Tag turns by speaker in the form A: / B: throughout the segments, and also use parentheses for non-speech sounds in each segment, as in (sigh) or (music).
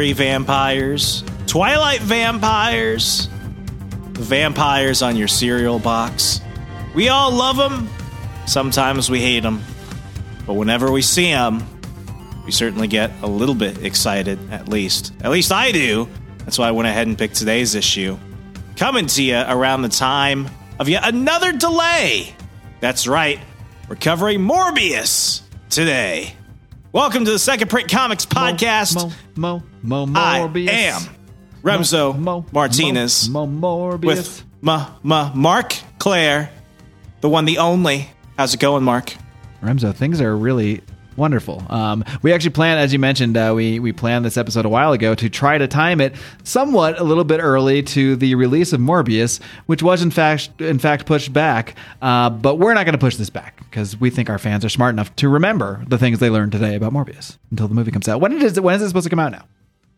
A: Gary vampires, Twilight vampires, vampires on your cereal box. We all love them. Sometimes we hate them. But whenever we see them, we certainly get a little bit excited, at least. At least I do. That's why I went ahead and picked today's issue. Coming to you around the time of yet another delay. That's right, we're covering Morbius today. Welcome to the Second Print Comics podcast.
B: Mo, Mo, Mo,
A: I
B: Morbius.
A: am Remso
B: Mo, Mo,
A: Martinez
B: Mo, Mo, Morbius.
A: with ma, ma, Marc Claire, the one, the only. How's it going, Marc?
B: Remso, things are really wonderful. Um, we actually planned, as you mentioned, uh, we we planned this episode a while ago to try to time it somewhat a little bit early to the release of Morbius, which was in fact in fact pushed back. Uh, but we're not going to push this back because we think our fans are smart enough to remember the things they learned today about Morbius until the movie comes out. When is it? When is it supposed to come out now?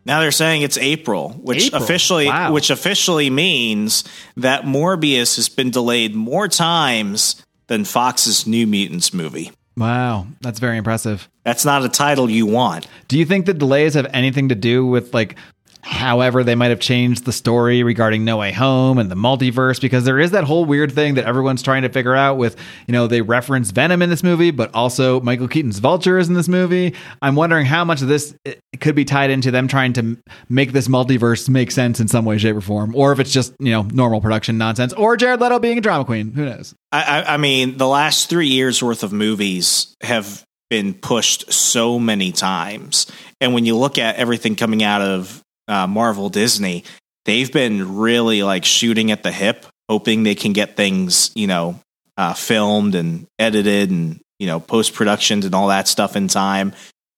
A: Now they're saying it's April, which
B: April?
A: officially
B: Wow.
A: which officially means that Morbius has been delayed more times than Fox's New Mutants movie.
B: Wow, that's very impressive.
A: That's not a title you want.
B: Do you think the delays have anything to do with like however they might have changed the story regarding No Way Home and the multiverse? Because there is that whole weird thing that everyone's trying to figure out with, you know, they reference Venom in this movie, but also Michael Keaton's Vulture is in this movie. I'm wondering how much of this could be tied into them trying to make this multiverse make sense in some way, shape, or form, or if it's just, you know, normal production nonsense, or Jared Leto being a drama queen. Who knows?
A: I, I mean, the last three years worth of movies have been pushed so many times, and when you look at everything coming out of uh, Marvel Disney, they've been really like shooting at the hip, hoping they can get things, you know, uh, filmed and edited and you know post productions and all that stuff in time.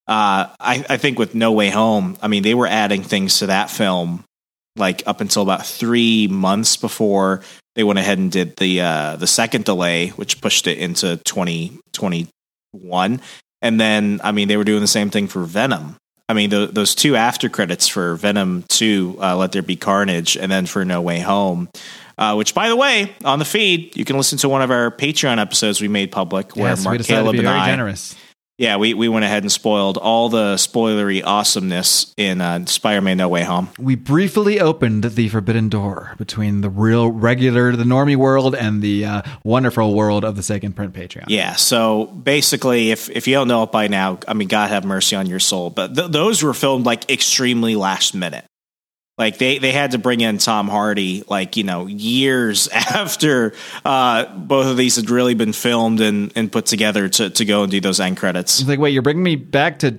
A: Uh, I, I think with No Way Home, I mean, they were adding things to that film like up until about three months before they went ahead and did the uh, the second delay, which pushed it into twenty twenty one. And then, I mean, they were doing the same thing for Venom. I mean, tho- those two after credits for Venom Two, uh, Let There Be Carnage, and then for No Way Home. Uh, which, by the way, on the feed, you can listen to one of our Patreon episodes we made public, where
B: yes, Marc
A: Caleb and I,
B: generous.
A: Yeah, we, we went ahead and spoiled all the spoilery awesomeness in uh, Spider-Man: No Way Home.
B: we briefly opened the forbidden door between the real regular the normie world and the uh, wonderful world of the second print patreon
A: Yeah. So basically, if if you don't know it by now, I mean, God have mercy on your soul. But th- those were filmed like extremely last minute. Like they they had to bring in Tom Hardy like you know years (laughs) after uh, both of these had really been filmed and, and put together to to go and do those end credits.
B: He's like wait you're bringing me back to,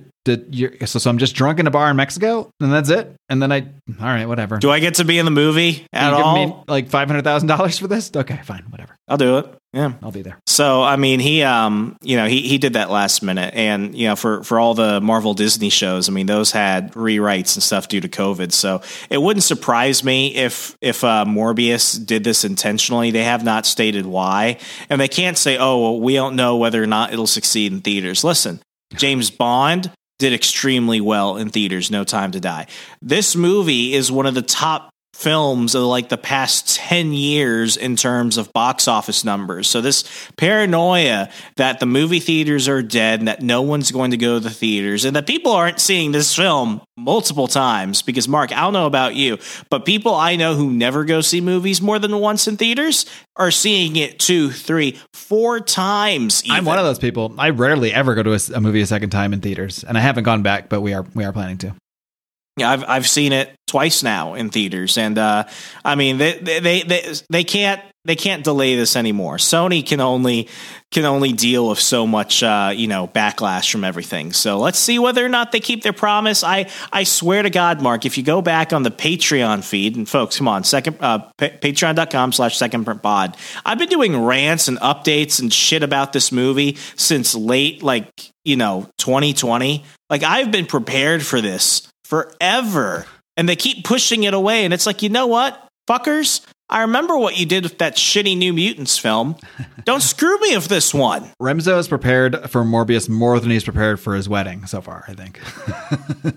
B: so, so i'm just drunk in a bar in mexico and that's it and then i all right whatever
A: Do I get to be in the movie at
B: you
A: all?
B: give me like $500000 for this okay fine whatever
A: I'll do it. Yeah.
B: i'll be there
A: So I mean, he um, you know, he he did that last minute, and you know, for for all the Marvel Disney shows, I mean, those had rewrites and stuff due to COVID. So it wouldn't surprise me if if uh, Morbius did this intentionally. They have not stated why, and they can't say, oh, well, we don't know whether or not it'll succeed in theaters. Listen, James Bond did extremely well in theaters. No Time to Die. This movie is one of the top films of like the past 10 years in terms of box office numbers. So this paranoia that the movie theaters are dead and that no one's going to go to the theaters and that people aren't seeing this film multiple times because Marc, I don't know about you, but people I know who never go see movies more than once in theaters are seeing it two, three, four times.
B: i'm one of those people i rarely ever go to a movie a second time in theaters and i haven't gone back but we are we are planning to
A: Yeah, I've I've seen it twice now in theaters, and uh, I mean they, they they they can't they can't delay this anymore. Sony can only can only deal with so much uh, you know backlash from everything. So let's see whether or not they keep their promise. I I swear to God, Marc, if you go back on the Patreon feed and folks, come on, second uh, pa- patreon.com slash second pod. I've been doing rants and updates and shit about this movie since late like you know 2020. Like I've been prepared for this forever. And they keep pushing it away. And it's like, you know what, fuckers? I remember what you did with that shitty New Mutants film. Don't (laughs) screw me with this one.
B: remso is prepared for morbius more than he's prepared for his wedding so far i think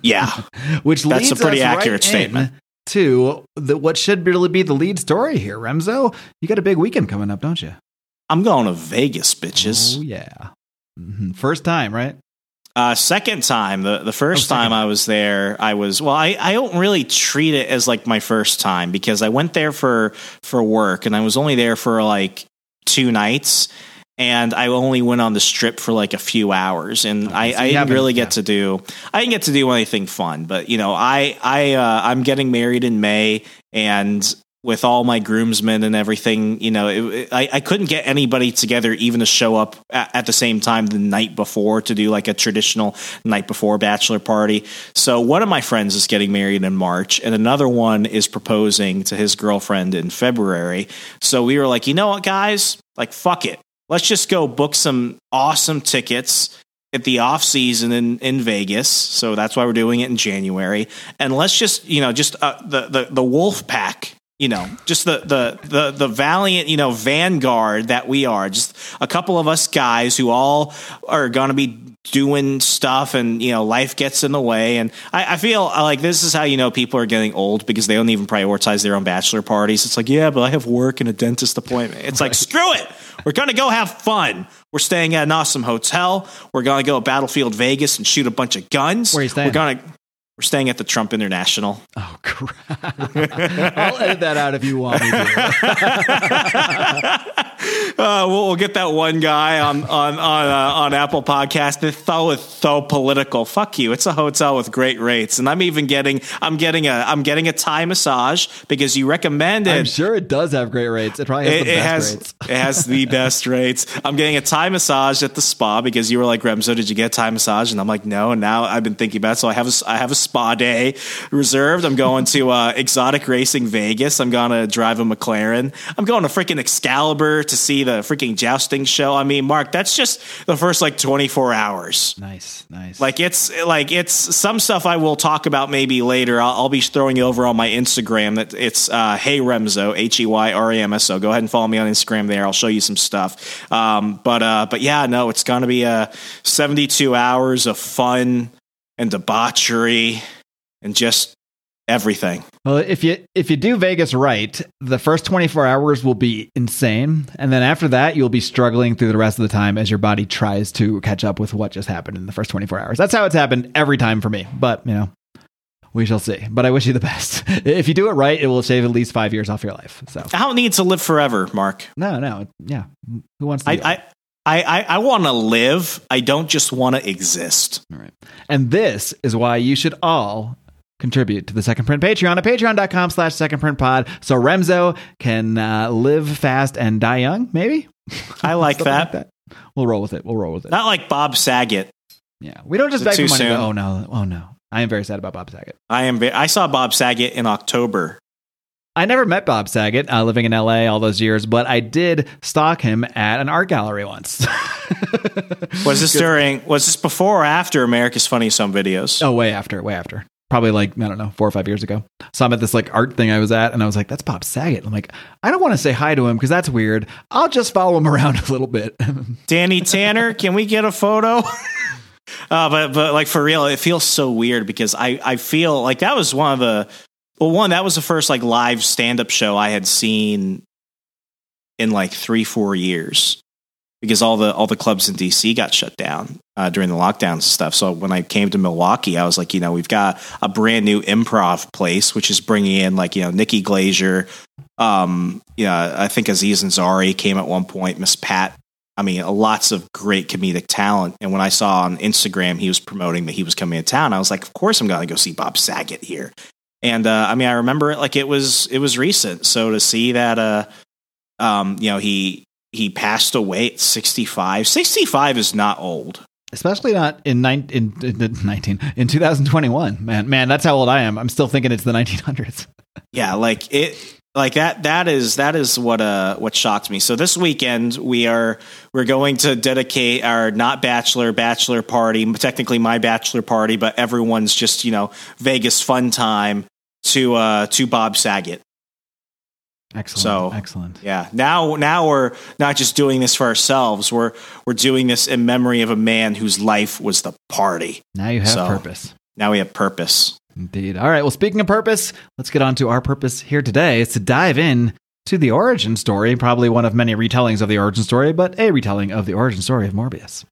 A: Yeah. (laughs)
B: which
A: That's
B: leads
A: a pretty
B: us right
A: accurate
B: in
A: statement.
B: to the, what should really be the lead story here remso you got a big weekend coming up don't you
A: I'm going to Vegas, bitches.
B: oh yeah Mhm. first time right
A: Uh, second time, the the first
B: Oh,
A: time. I was there, I was well. I, I don't really treat it as like my first time because I went there for for work and I was only there for like two nights, and I only went on the strip for like a few hours, and I,
B: so
A: I didn't really
B: yeah.
A: get to do I didn't get to do anything fun. But you know, I I uh, I'm getting married in May, and with all my groomsmen and everything, you know, it, I, I couldn't get anybody together even to show up at, at the same time the night before to do like a traditional night before bachelor party. So one of my friends is getting married in March, and another one is proposing to his girlfriend in February. So we were like, you know what, guys, like fuck it, let's just go book some awesome tickets at the off season in, in Vegas. So that's why we're doing it in January. And let's just, you know, just uh, the, the, the wolf pack, you know, just the, the, the, the valiant, you know, vanguard that we are just a couple of us guys who all are going to be doing stuff and, you know, life gets in the way. And I, I feel uh, like this is how, you know, people are getting old because they don't even prioritize their own bachelor parties. It's like, yeah, but I have work and a dentist appointment. It's like, screw it. We're going to go have fun. We're staying at an awesome hotel. We're going to go to Battlefield Vegas and shoot a bunch of guns.
B: Where you staying?
A: We're going to we're staying at the Trump International.
B: Oh (laughs) crap! I'll edit that out if you want me to. (laughs)
A: Uh, we'll, we'll get that one guy on on on, uh, on Apple Podcast. It's so it's so political. Fuck you. It's a hotel with great rates, and I'm even getting I'm getting a I'm getting a Thai massage because you recommended.
B: I'm sure it does have great rates. It probably has
A: It,
B: the best
A: has
B: rates.
A: it has the (laughs) best rates. I'm getting a Thai massage at the spa because you were like Remso, did you get a Thai massage? And I'm like, no. And now I've been thinking about it. So I have a, I have a spa day reserved. I'm going to uh, Exotic Racing Vegas. I'm going to drive a McLaren. I'm going to freaking Excalibur to see the freaking jousting show. I mean, Marc, that's just the first like 24 hours.
B: Nice, nice.
A: Like it's like it's some stuff I will talk about maybe later. I'll, I'll be throwing it over on my Instagram. That it's uh, Hey Remso H E Y R A M S O. Go ahead and follow me on Instagram there. I'll show you some stuff. Um, but uh, but yeah, no, it's gonna be uh, 72 hours of fun and debauchery and just everything.
B: Well, if you if you do Vegas right, the first 24 hours will be insane, and then after that, you'll be struggling through the rest of the time as your body tries to catch up with what just happened in the first 24 hours. That's how it's happened every time for me. But you know, we shall see. But I wish you the (laughs) best. If you do it right, it will save at least five years off your life. So
A: I don't need to live forever, Marc.
B: no, no, yeah. Who wants to?
A: I? I I, I, I want to live. I don't just want to exist.
B: All right. And this is why you should all contribute to the Second Print Patreon at patreon.com slash second print pod so Remso can uh, live fast and die young, maybe? (laughs)
A: I like that.
B: like that. We'll roll with it. We'll roll with it.
A: Not like Bob Saget.
B: Yeah. We don't just beg for money.
A: soon?
B: Oh, no. Oh, no. I am very sad about Bob Saget.
A: I am. I saw Bob Saget in October.
B: I never met Bob Saget uh, living in LA all those years, but I did stalk him at an art gallery once. (laughs)
A: Was this during? Was this before or after America's Funniest Home Videos?
B: oh, way after, way after. Probably like, I don't know, four or five years ago. Saw him at this like art thing I was at, and I was like, that's Bob Saget. I'm like, I don't want to say hi to him because that's weird. I'll just follow him (laughs) around a little bit. (laughs)
A: Danny Tanner, can we get a photo? uh, but but like for real, it feels so weird because I I feel like that was one of the well one that was the first like live stand up show I had seen in like three four years because all the all the clubs in DC got shut down uh, during the lockdowns and stuff. So when I came to Milwaukee, I was like, you know, we've got a brand new improv place, which is bringing in like you know Nikki Glaser, um, yeah, I think Aziz Ansari came at one point, Miss Pat. I mean, lots of great comedic talent. And when I saw on Instagram he was promoting that he was coming to town, I was like, of course I'm going to go see Bob Saget here. And uh, I mean, I remember it like it was it was recent. So to see that, uh, um, you know, he he passed away at 65. 65 is not old.
B: Especially not in, nine, in, in, in 19 in 2021. Man, man, that's how old I am. I'm still thinking it's the 1900s. (laughs)
A: Yeah, like it like that that is that is what uh what shocked me. So this weekend we are we're going to dedicate our not bachelor bachelor party, technically my bachelor party, but everyone's just, you know, Vegas fun time to uh to Bob Saget.
B: Excellent.
A: So-
B: excellent.
A: Yeah. Now now we're not just doing this for ourselves. We're we're doing this in memory of a man whose life was the party.
B: Now you have
A: So-
B: purpose.
A: Now we have purpose.
B: Indeed. All right. Well, speaking of purpose, let's get on to our purpose here today. Is to dive in to the origin story, probably one of many retellings of the origin story, but a retelling of the origin story of Morbius.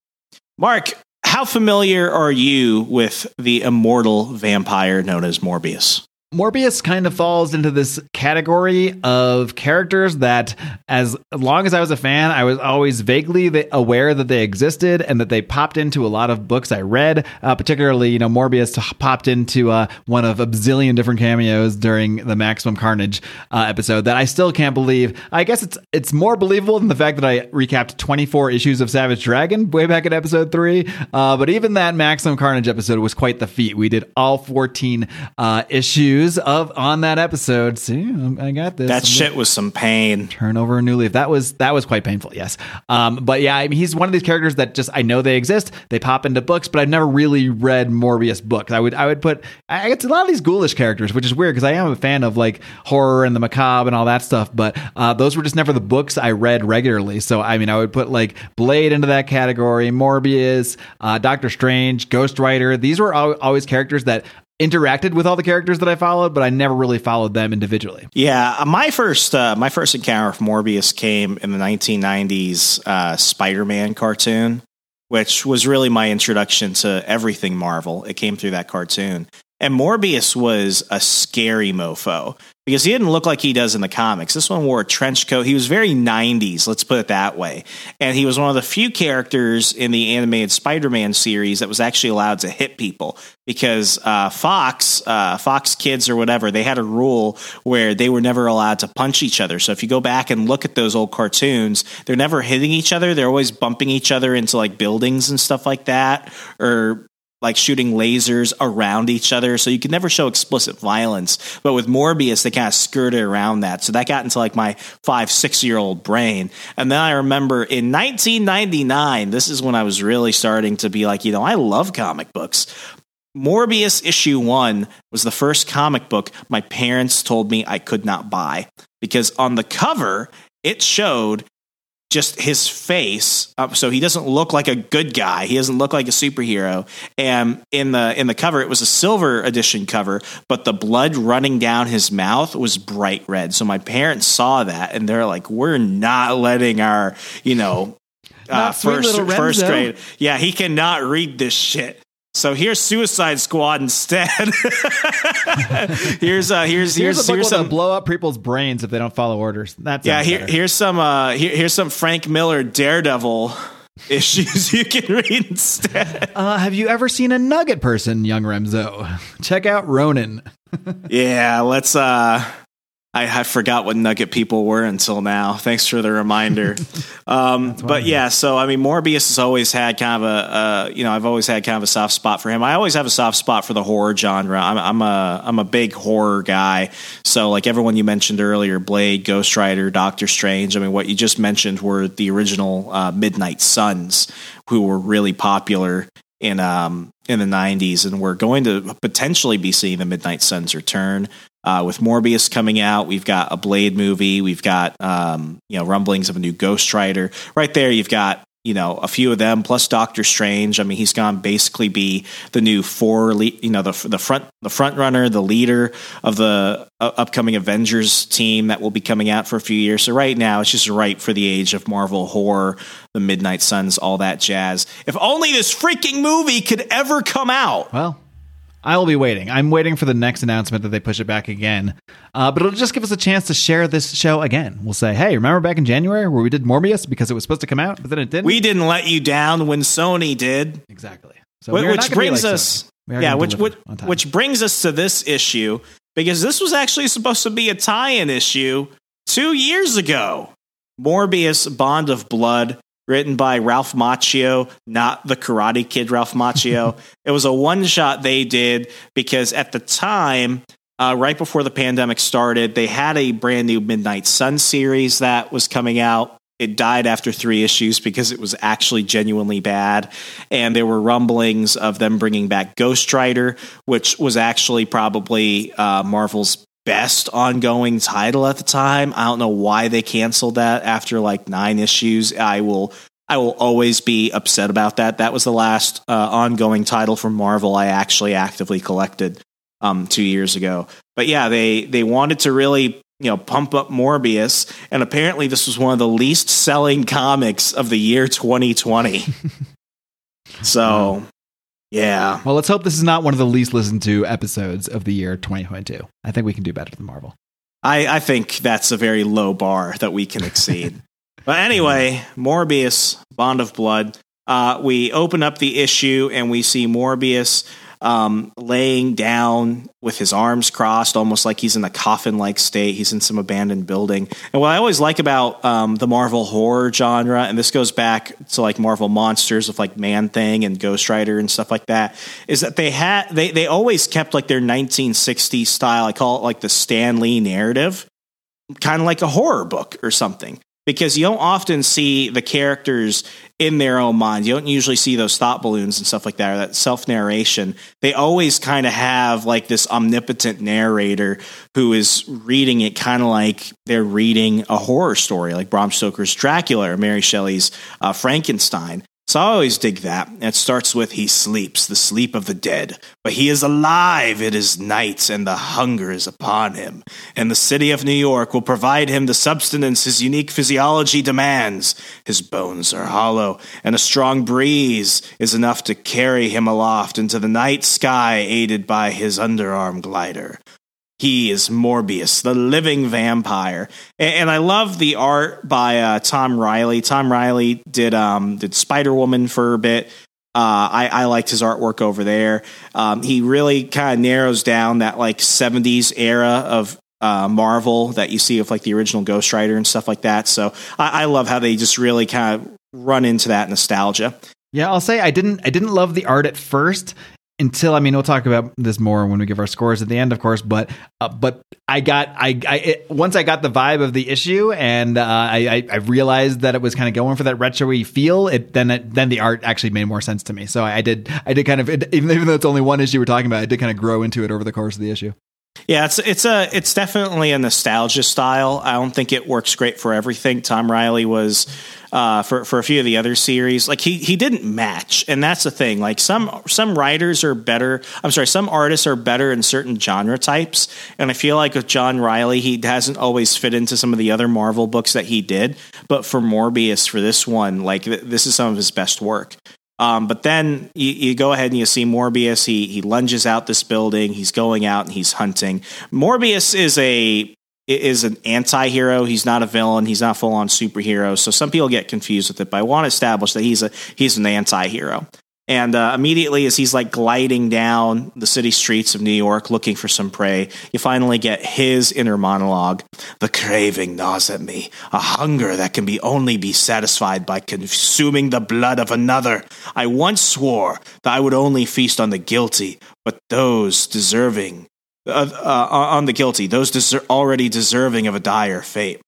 A: Mark, how familiar are you with the immortal vampire known as Morbius?
B: Morbius kind of falls into this category of characters that, as long as I was a fan, I was always vaguely aware that they existed and that they popped into a lot of books I read. Uh, particularly, you know, Morbius popped into uh, one of a bazillion different cameos during the Maximum Carnage uh, episode that I still can't believe. I guess it's it's more believable than the fact that I recapped 24 issues of Savage Dragon way back in episode three. Uh, but even that Maximum Carnage episode was quite the feat. We did all 14 uh, issues of on that episode. See, I got this.
A: That shit was some pain.
B: Turn over a new leaf. That was that was quite painful. Yes, um, but yeah, I mean, he's one of these characters that just I know they exist. They pop into books, but I've never really read Morbius books. I would I would put I get a lot of these ghoulish characters, which is weird because I am a fan of like horror and the macabre and all that stuff. But uh, those were just never the books I read regularly. So I mean, I would put like Blade into that category, Morbius, uh, Doctor Strange, Ghost Rider. These were always characters that interacted with all the characters that I followed, but I never really followed them individually.
A: Yeah, uh, my first uh, my first encounter with Morbius came in the 1990s uh, Spider-Man cartoon, which was really my introduction to everything Marvel. It came through that cartoon. And Morbius was a scary mofo because he didn't look like he does in the comics. This one wore a trench coat. He was very 90s, let's put it that way. And he was one of the few characters in the animated Spider Man series that was actually allowed to hit people because uh, Fox, uh, Fox Kids or whatever, they had a rule where they were never allowed to punch each other. So if you go back and look at those old cartoons, they're never hitting each other. They're always bumping each other into like buildings and stuff like that or like shooting lasers around each other. So you could never show explicit violence. But with Morbius, they kind of skirted around that. So that got into like my five, six year old brain. And then I remember in 1999, this is when I was really starting to be like, you know, I love comic books. Morbius issue one was the first comic book my parents told me I could not buy because on the cover, it showed just his face uh, so he doesn't look like a good guy. He doesn't look like a superhero. And in the in the cover it was a silver edition cover but the blood running down his mouth was bright red. So my parents saw that and they're like we're not letting our you know uh, first first grade. Yeah he cannot read this shit so here's Suicide Squad instead. (laughs) here's uh here's here's
B: here's, here's some blow up people's brains if they don't follow orders. That's
A: yeah. Here, here's some uh here, here's some Frank Miller Daredevil (laughs) issues you can read instead.
B: Uh, have you ever seen a nugget person, young Remso? Check out Ronin. (laughs)
A: yeah, let's uh I, I forgot what Nugget people were until now. Thanks for the reminder. (laughs) um, but yeah, so I mean, Morbius has always had kind of a, uh, you know, I've always had kind of a soft spot for him. I always have a soft spot for the horror genre. I'm, I'm a, I'm a big horror guy. So like everyone you mentioned earlier, Blade, Ghost Rider, Doctor Strange. I mean, what you just mentioned were the original uh, Midnight Suns, who were really popular in um in the 90s and we're going to potentially be seeing the midnight suns return uh, with Morbius coming out, we've got a Blade movie. We've got um, you know rumblings of a new Ghost Rider. Right there, you've got you know a few of them plus Doctor Strange. I mean, he's gone basically be the new four, you know, the the front the front runner, the leader of the uh, upcoming Avengers team that will be coming out for a few years. So right now, it's just right for the age of Marvel horror, the Midnight Suns, all that jazz. If only this freaking movie could ever come out.
B: Well, I will be waiting. I'm waiting for the next announcement that they push it back again. Uh, but it'll just give us a chance to share this show again. We'll say, hey, remember back in January where we did Morbius because it was supposed to come out, but then it didn't?
A: We didn't let you down when Sony did.
B: Exactly.
A: So which brings like us, yeah, which which, which brings us to this issue because this was actually supposed to be a tie-in issue two years ago. Morbius Bond of Blood written by Ralph Macchio, not the Karate Kid Ralph Macchio. (laughs) it was a one shot they did because at the time, uh, right before the pandemic started, they had a brand new Midnight Sun series that was coming out. It died after three issues because it was actually genuinely bad. And there were rumblings of them bringing back Ghost Rider, which was actually probably uh, Marvel's best ongoing title at the time. I don't know why they canceled that after like nine issues. I will I will always be upset about that. That was the last uh, ongoing title from Marvel I actually actively collected um, two years ago. But yeah, they they wanted to really you know pump up Morbius, and apparently this was one of the least selling comics of the year 2020. (laughs) So, yeah.
B: Well, let's hope this is not one of the least listened to episodes of the year 2022. I think we can do better than Marvel.
A: I, I think that's a very low bar that we can exceed. (laughs) but anyway, Morbius, Bond of Blood. Uh, we open up the issue and we see Morbius um, laying down with his arms crossed, almost like he's in a coffin like state. He's in some abandoned building. And what I always like about um, the Marvel horror genre, and this goes back to like Marvel monsters with like Man Thing and Ghost Rider and stuff like that, is that they had they they always kept like their 1960s style. I call it like the Stan Lee narrative, kind of like a horror book or something because you don't often see the characters in their own minds. You don't usually see those thought balloons and stuff like that, or that self narration. They always kind of have like this omnipotent narrator who is reading it kind of like they're reading a horror story, like Bram Stoker's Dracula or Mary Shelley's uh, Frankenstein. So I always dig that. It starts with He sleeps, the sleep of the dead, but he is alive. It is night, and the hunger is upon him. And the city of New York will provide him the substance his unique physiology demands. His bones are hollow, and a strong breeze is enough to carry him aloft into the night sky, aided by his underarm glider. He is Morbius, the living vampire, and, I love the art by uh, Tom Reilly. Tom Reilly did um, did Spider Woman for a bit. Uh, I, I, liked his artwork over there. Um, he really kind of narrows down that like '70s era of uh, Marvel that you see of like the original Ghost Rider and stuff like that. So I, I love how they just really kind of run into that nostalgia.
B: Yeah, I'll say I didn't I didn't love the art at first until I mean we'll talk about this more when we give our scores at the end, of course. But uh, but I got I, I it, once I got the vibe of the issue and uh, I, I realized that it was kind of going for that retro feel. It then it, then the art actually made more sense to me. So I did I did kind of it, even even though it's only one issue we're talking about, I did kind of grow into it over the course of the issue.
A: Yeah, it's it's a it's definitely a nostalgia style. I don't think it works great for everything. Tom Reilly was uh, for for a few of the other series. Like he he didn't match, and that's the thing. Like some some writers are better. I'm sorry, some artists are better in certain genre types, and I feel like with John Riley, he hasn't always fit into some of the other Marvel books that he did. But for Morbius, for this one, like th- this is some of his best work. Um, but then you, you, go ahead and you see Morbius. He he lunges out this building. He's going out and he's hunting. Morbius is a is an anti-hero. He's not a villain. He's not full on superhero. So some people get confused with it. But I want to establish that he's a he's an anti-hero. And uh, immediately, as he's like gliding down the city streets of New York looking for some prey, you finally get his inner monologue. The craving gnaws at me, a hunger that can be only be satisfied by consuming the blood of another. I once swore that I would only feast on the guilty, but those deserving uh, uh, on the guilty, those deser- already deserving of a dire fate.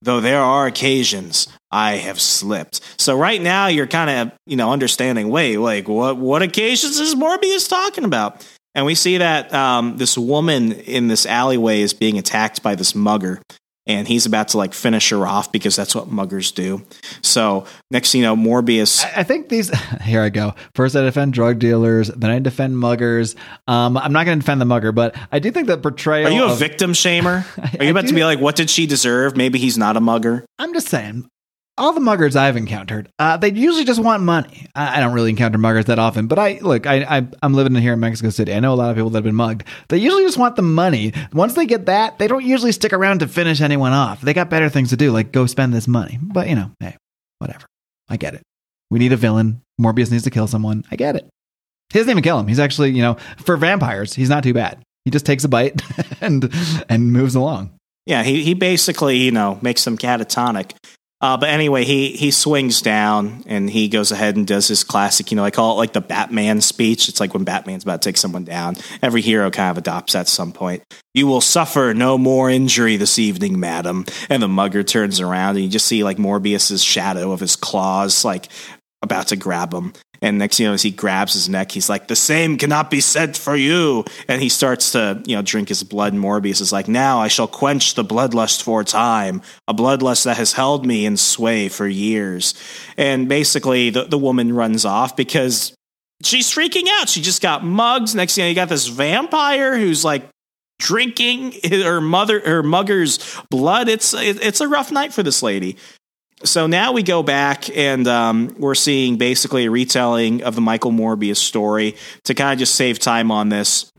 A: Though there are occasions I have slipped. So right now you're kind of you know understanding. Wait, like what what occasions is Morbius talking about? And we see that um, this woman in this alleyway is being attacked by this mugger, and he's about to like finish her off because that's what muggers do. So next, you know, Morbius.
B: I, I think these. (laughs) Here I go. First, I defend drug dealers, then I defend muggers. Um, I'm not going to defend the mugger, but I do think that portrayal.
A: Are you a
B: of,
A: victim shamer? (laughs) Are you about to be like, what did she deserve? Maybe he's not a mugger.
B: I'm just saying all the muggers I've encountered, uh, they usually just want money. I, I, don't really encounter muggers that often, but I look, I, I am living here in Mexico City. I know a lot of people that have been mugged. They usually just want the money. Once they get that, they don't usually stick around to finish anyone off. They got better things to do, like go spend this money. But you know, hey, whatever. I get it. We need a villain. Morbius needs to kill someone. I get it. He doesn't even kill him. He's actually, you know, for vampires, he's not too bad. He just takes a bite (laughs) and and moves along.
A: Yeah, he he basically, you know, makes them catatonic. Uh, but anyway, he he swings down and he goes ahead and does his classic. You know, I call it like the Batman speech. It's like when Batman's about to take someone down. Every hero kind of adopts at some point. You will suffer no more injury this evening, madam. And the mugger turns around and you just see like Morbius's shadow of his claws, like about to grab him. And next, you know, as he grabs his neck, he's like, "The same cannot be said for you." And he starts to, you know, drink his blood. And Morbius is like, "Now I shall quench the bloodlust for time, a bloodlust that has held me in sway for years." And basically, the the woman runs off because she's freaking out. She just got mugs. Next thing you, know, you got this vampire who's like drinking her mother her mugger's blood. It's it's a rough night for this lady. So now we go back and um, we're seeing basically a retelling of the Michael Morbius story to kind of just save time on this.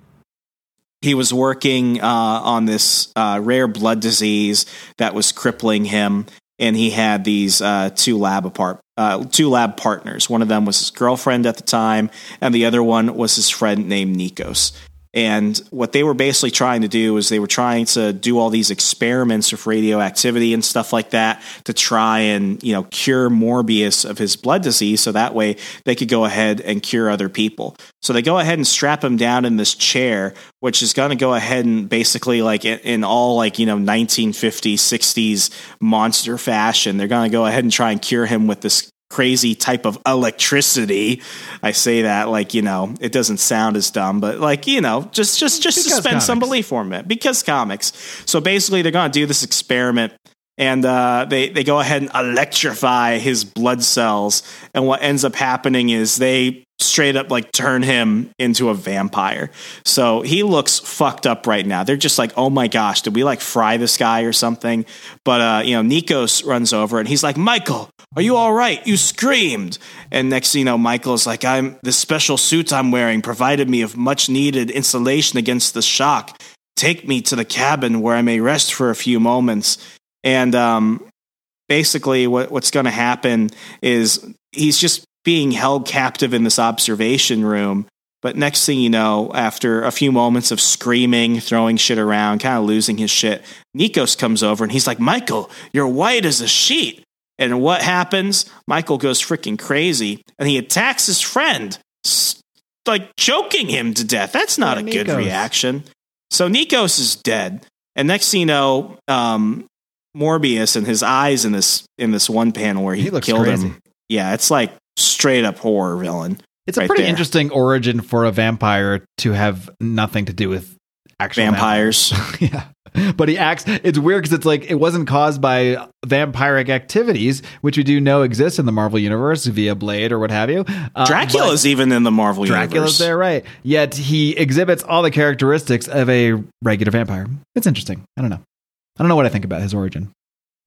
A: He was working uh, on this uh, rare blood disease that was crippling him, and he had these uh, two lab apart, uh, two lab partners. One of them was his girlfriend at the time, and the other one was his friend named Nikos. And what they were basically trying to do is they were trying to do all these experiments with radioactivity and stuff like that to try and, you know, cure Morbius of his blood disease so that way they could go ahead and cure other people. So they go ahead and strap him down in this chair, which is going to go ahead and basically like in all like, you know, 1950s, 60s monster fashion, they're going to go ahead and try and cure him with this crazy type of electricity. I say that like, you know, it doesn't sound as dumb, but like, you know, just just just
B: Because
A: suspend some belief for a minute because comics. So basically they're going to do this experiment and uh, they they go ahead and electrify his blood cells and what ends up happening is they straight up like turn him into a vampire. So he looks fucked up right now. They're just like, "Oh my gosh, did we like fry this guy or something?" But uh, you know, Nikos runs over and he's like, "Michael, are you all right? You screamed." And next thing you know, Michael's like, "I'm this special suit I'm wearing provided me of much needed insulation against the shock. Take me to the cabin where I may rest for a few moments." And um, basically, what, what's going to happen is he's just being held captive in this observation room. But next thing you know, after a few moments of screaming, throwing shit around, kind of losing his shit, Nikos comes over and he's like, Michael, you're white as a sheet. And what happens? Michael goes freaking crazy and he attacks his friend, like choking him to death. That's not
B: Poor
A: a good reaction. So Nikos is dead. And next thing you know, um, Morbius and his eyes in this in this one panel where he,
B: He
A: killed
B: crazy.
A: him. Yeah, it's like straight up horror villain.
B: It's a
A: Right
B: pretty
A: there.
B: interesting origin for a vampire to have nothing to do with actual
A: Vampires. (laughs)
B: yeah. But he acts, it's weird because it's like it wasn't caused by vampiric activities, which we do know exist in the Marvel Universe via Blade or what have you. Uh,
A: Dracula's even in the Marvel
B: Dracula's
A: universe.
B: Dracula's there, right? Yet he exhibits all the characteristics of a regular vampire. It's interesting. I don't know. I don't know what I think about his origin.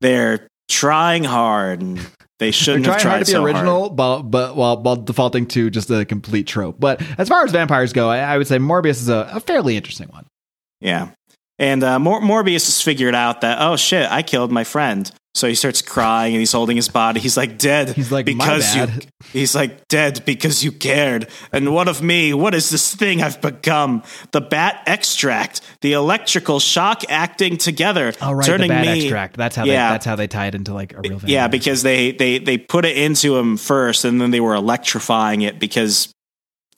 A: They're trying hard and they shouldn't have tried
B: hard to be
A: so
B: original, but, but while, while defaulting to just a complete trope. But as far as vampires go, I, I would say Morbius is a, a fairly interesting one.
A: Yeah. And uh, Mor- Morbius has figured out that, oh shit, I killed my friend. So he starts crying and he's holding his body. He's like dead.
B: He's like, "My
A: because you. (laughs) He's like dead because you cared. And what of me? What is this thing I've become? The bat extract, the electrical shock acting together,
B: Oh, right,
A: turning
B: the bad
A: me.
B: extract. That's how
A: Yeah.
B: they that's how they tie it into like a real vampire.
A: Yeah, because they they they put it into him first, and then they were electrifying it because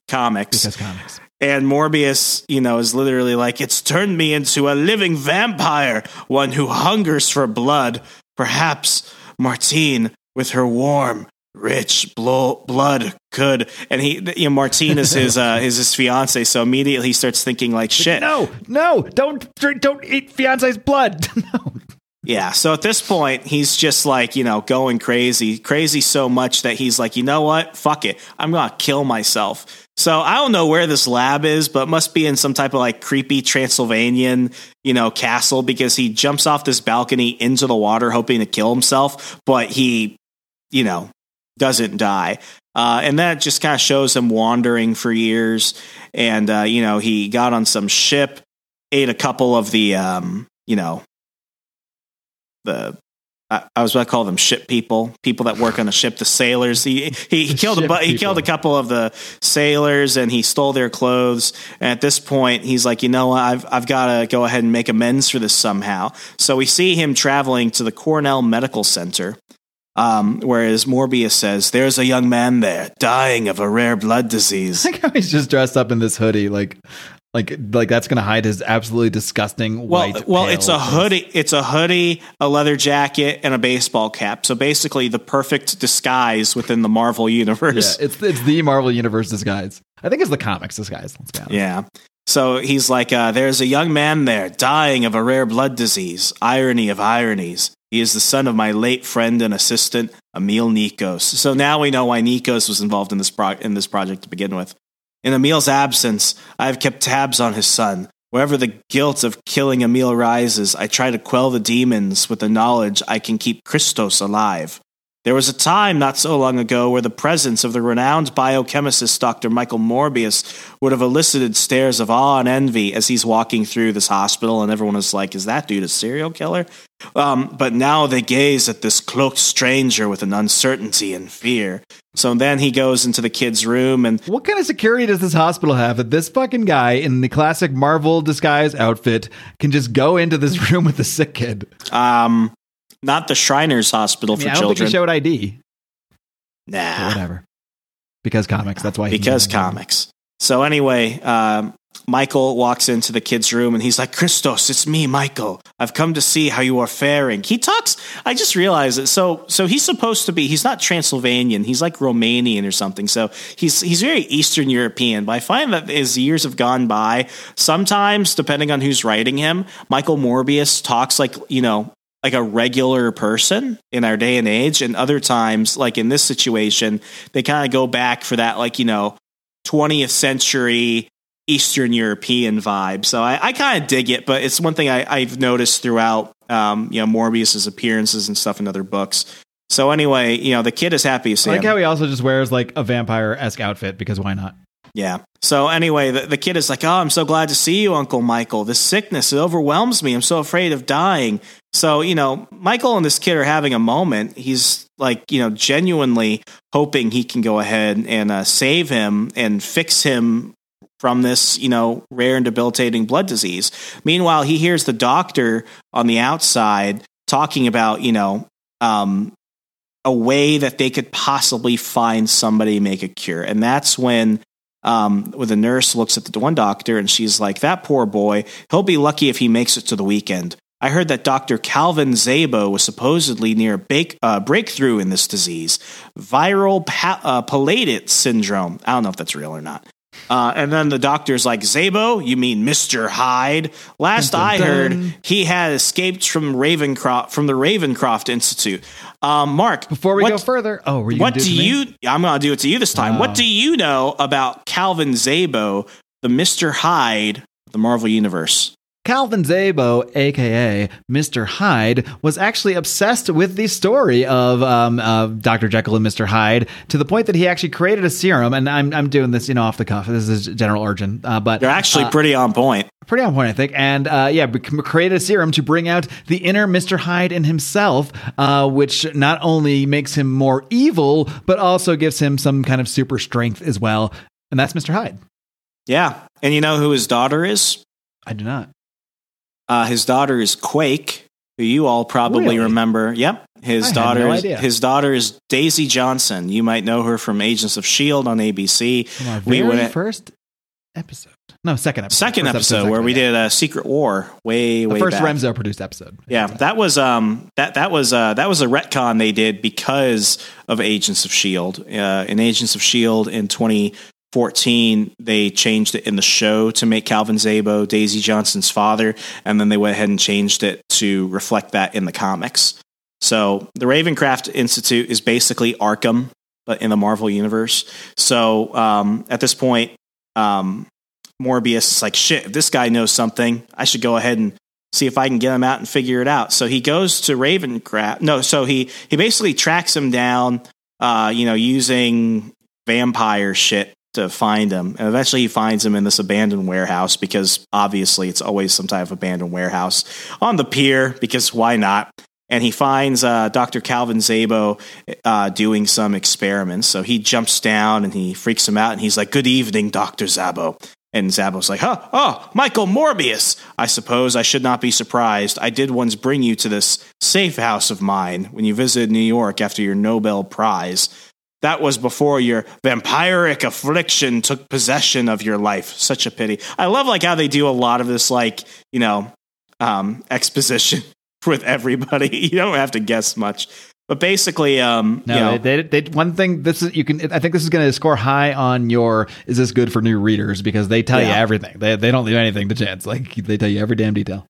A: comics.
B: because comics.
A: And Morbius, you know, is literally like, it's turned me into a living vampire, one who hungers for blood. Perhaps Martine, with her warm, rich blo- blood, could. And he, you know, Martine is his uh, is his fiance, so immediately he starts thinking like, shit.
B: No, no, don't drink, don't eat fiance's blood. (laughs) no.
A: Yeah. So at this point, he's just like, you know, going crazy, crazy so much that he's like, you know what? Fuck it. I'm going to kill myself. So I don't know where this lab is, but must be in some type of like creepy Transylvanian, you know, castle because he jumps off this balcony into the water hoping to kill himself, but he, you know, doesn't die. Uh, and that just kind of shows him wandering for years. And, uh, you know, he got on some ship, ate a couple of the, um, you know, the I, I was about to call them ship people, people that work on the ship, the sailors. He he, he killed a bu- he killed a couple of the sailors and he stole their clothes. And at this point, he's like, you know, what? I've I've got to go ahead and make amends for this somehow. So we see him traveling to the Cornell Medical Center. Um, whereas Morbius says, "There's a young man there dying of a rare blood disease."
B: I (laughs) like how he's just dressed up in this hoodie, like, like, like that's gonna hide his absolutely disgusting
A: Well,
B: white.
A: well, it's a
B: face.
A: hoodie. It's a hoodie, a leather jacket, and a baseball cap. So basically, the perfect disguise within the Marvel
B: Yeah,
A: universe.
B: it's it's the Marvel Universe disguise. I think it's the comics disguise. Let's be honest.
A: Yeah. So he's like, uh, "There's a young man there dying of a rare blood disease. Irony of ironies. He is the son of my late friend and assistant, Emil Nikos. So now we know why Nikos was involved in this pro- in this project to begin with. In Emil's absence, I have kept tabs on his son. Wherever the guilt of killing Emil rises, I try to quell the demons with the knowledge I can keep Christos alive. There was a time not so long ago where the presence of the renowned biochemist Dr. Michael Morbius would have elicited stares of awe and envy as he's walking through this hospital, and everyone was like, Is that dude a serial killer? Um, but now they gaze at this cloaked stranger with an uncertainty and fear. So then he goes into the kid's room and.
B: What kind of security does this hospital have that this fucking guy in the classic Marvel disguise outfit can just go into this (laughs) room with the sick kid?
A: Um, not the Shriners Hospital
B: I mean,
A: for
B: I don't
A: children.
B: think he showed ID.
A: Nah,
B: whatever. Because comics. That's why.
A: because comics. So anyway, um, Michael walks into the kid's room and he's like, "Christos, it's me, Michael. I've come to see how you are faring." He talks. I just realized it. So, so he's supposed to be. He's not Transylvanian. He's like Romanian or something. So he's he's very Eastern European. But I find that as years have gone by, sometimes depending on who's writing him, Michael Morbius talks like you know like a regular person in our day and age and other times like in this situation they kind of go back for that like you know 20th century eastern european vibe so i, I kind of dig it but it's one thing I, i've noticed throughout um, you know morbius's appearances and stuff in other books so anyway you know the kid is happy to see
B: I like
A: him.
B: how he also just wears like a vampire esque outfit because why not?
A: Yeah. So anyway, the, the kid is like, "Oh, I'm so glad to see you, Uncle Michael. This sickness it overwhelms me. I'm so afraid of dying." So you know, Michael and this kid are having a moment. He's like, you know, genuinely hoping he can go ahead and uh, save him and fix him from this, you know, rare and debilitating blood disease. Meanwhile, he hears the doctor on the outside talking about, you know, um, a way that they could possibly find somebody make a cure, and that's when um, where the nurse looks at the one doctor and she's like, "That poor boy. He'll be lucky if he makes it to the weekend." I heard that Dr. Calvin Zabo was supposedly near a bake, uh, breakthrough in this disease, viral pa- uh, syndrome. I don't know if that's real or not. Uh, and then the doctor's like, Zabo, you mean Mr. Hyde? Last
B: Dun, dun,
A: I
B: dun.
A: heard, he had escaped from Ravencroft from the Ravencroft Institute. Um, Marc,
B: Before we
A: what-
B: go further, oh, were you?
A: what do
B: me?
A: you? I'm going to do it to you this time.
B: Oh.
A: What do you know about Calvin Zabo, the Mister Hyde, of the Marvel Universe?
B: Calvin Zabo, aka Mr. Hyde, was actually obsessed with the story of um, uh, Dr. Jekyll and Mr. Hyde to the point that he actually created a serum. And I'm, I'm doing this, you know, off the cuff. This is general origin, uh, but
A: They're actually
B: uh,
A: pretty on point.
B: pretty on point, I think. And uh, yeah, created a serum to bring out the inner Mr. Hyde in himself, uh, which not only makes him more evil, but also gives him some kind of super strength as well. And that's Mr. Hyde.
A: Yeah, and you know who his daughter is?
B: I do not.
A: Uh, his daughter is Quake, who you all probably
B: Really?
A: remember. Yep, his
B: I
A: daughter.
B: no
A: is, his daughter is Daisy Johnson. You might know her from Agents of Shield on ABC.
B: Our
A: We went-
B: first episode. No, second episode.
A: Second episode
B: second
A: where we
B: yeah.
A: did a Secret War way
B: the
A: way
B: first
A: back.
B: Remso produced episode.
A: Yeah, that was um that that was uh that was a retcon they did because of Agents of Shield. Uh, in Agents of Shield in 2014, they changed it in the show to make Calvin Zabo Daisy Johnson's father, and then they went ahead and changed it to reflect that in the comics. So the Ravencroft Institute is basically Arkham, but in the Marvel universe. So um, at this point, um, Morbius is like, shit, if this guy knows something, I should go ahead and see if I can get him out and figure it out. So he goes to Ravencroft. No, so he he basically tracks him down, uh, you know, using vampire shit to find him. And eventually he finds him in this abandoned warehouse because obviously it's always some type of abandoned warehouse on the pier because why not? And he finds uh, Dr. Calvin Zabo uh, doing some experiments. So he jumps down and he freaks him out and he's like, Good evening, Dr. Zabo. And Zabo's like, huh, oh, Michael Morbius. I suppose I should not be surprised. I did once bring you to this safe house of mine when you visited New York after your Nobel Prize. That was before your vampiric affliction took possession of your life. Such a pity. I love like how they do a lot of this, like, you know, um, exposition (laughs) with everybody. (laughs) You don't have to guess much. But basically, um,
B: No,
A: you know,
B: they, they, they, one thing this is you can. I think this is going to score high on your. Is this good for new readers? Because they tell you everything. They they don't leave anything to chance. Like they tell you every damn detail.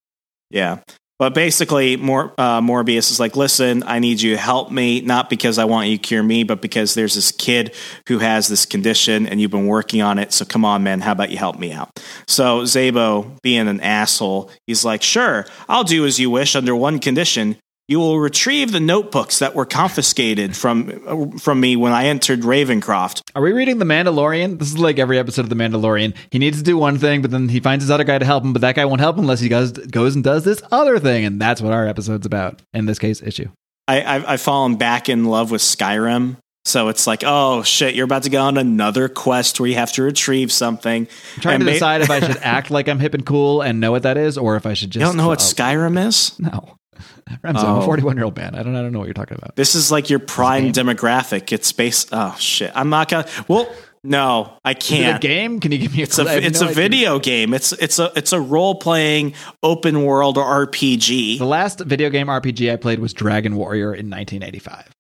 A: Yeah. But basically, Mor- uh, Morbius is like, listen, I need you to help me, not because I want you to cure me, but because there's this kid who has this condition and you've been working on it. So come on, man, how about you help me out? So Zabo, being an asshole, he's like, sure, I'll do as you wish under one condition. You will retrieve the notebooks that were confiscated from from me when I entered Ravencroft.
B: Are we reading The Mandalorian? This is like every episode of The Mandalorian. He needs to do one thing, but then he finds his other guy to help him, but that guy won't help him unless he goes goes and does this other thing, and that's what our episode's about. In this case, issue.
A: I, I've, I've fallen back in love with Skyrim. So it's like, oh shit, you're about to go on another quest where you have to retrieve something.
B: I'm trying
A: And
B: to decide if I should (laughs) act like I'm hip and cool and know what that is, or if I should just.
A: You don't know what Skyrim is?
B: No, (laughs) Remso, I'm a
A: Oh.
B: 41 year old man. I don't. I don't know what you're talking about.
A: This is like your prime demographic. It's based. Oh shit, I'm not gonna. Well, no, I
B: Is it a
A: can't.
B: game? Can you give me a?
A: It's a
B: clue? I have
A: it's
B: no
A: a video game. It's it's a it's a role playing open world RPG.
B: The last video game RPG I played was Dragon Warrior in 1985.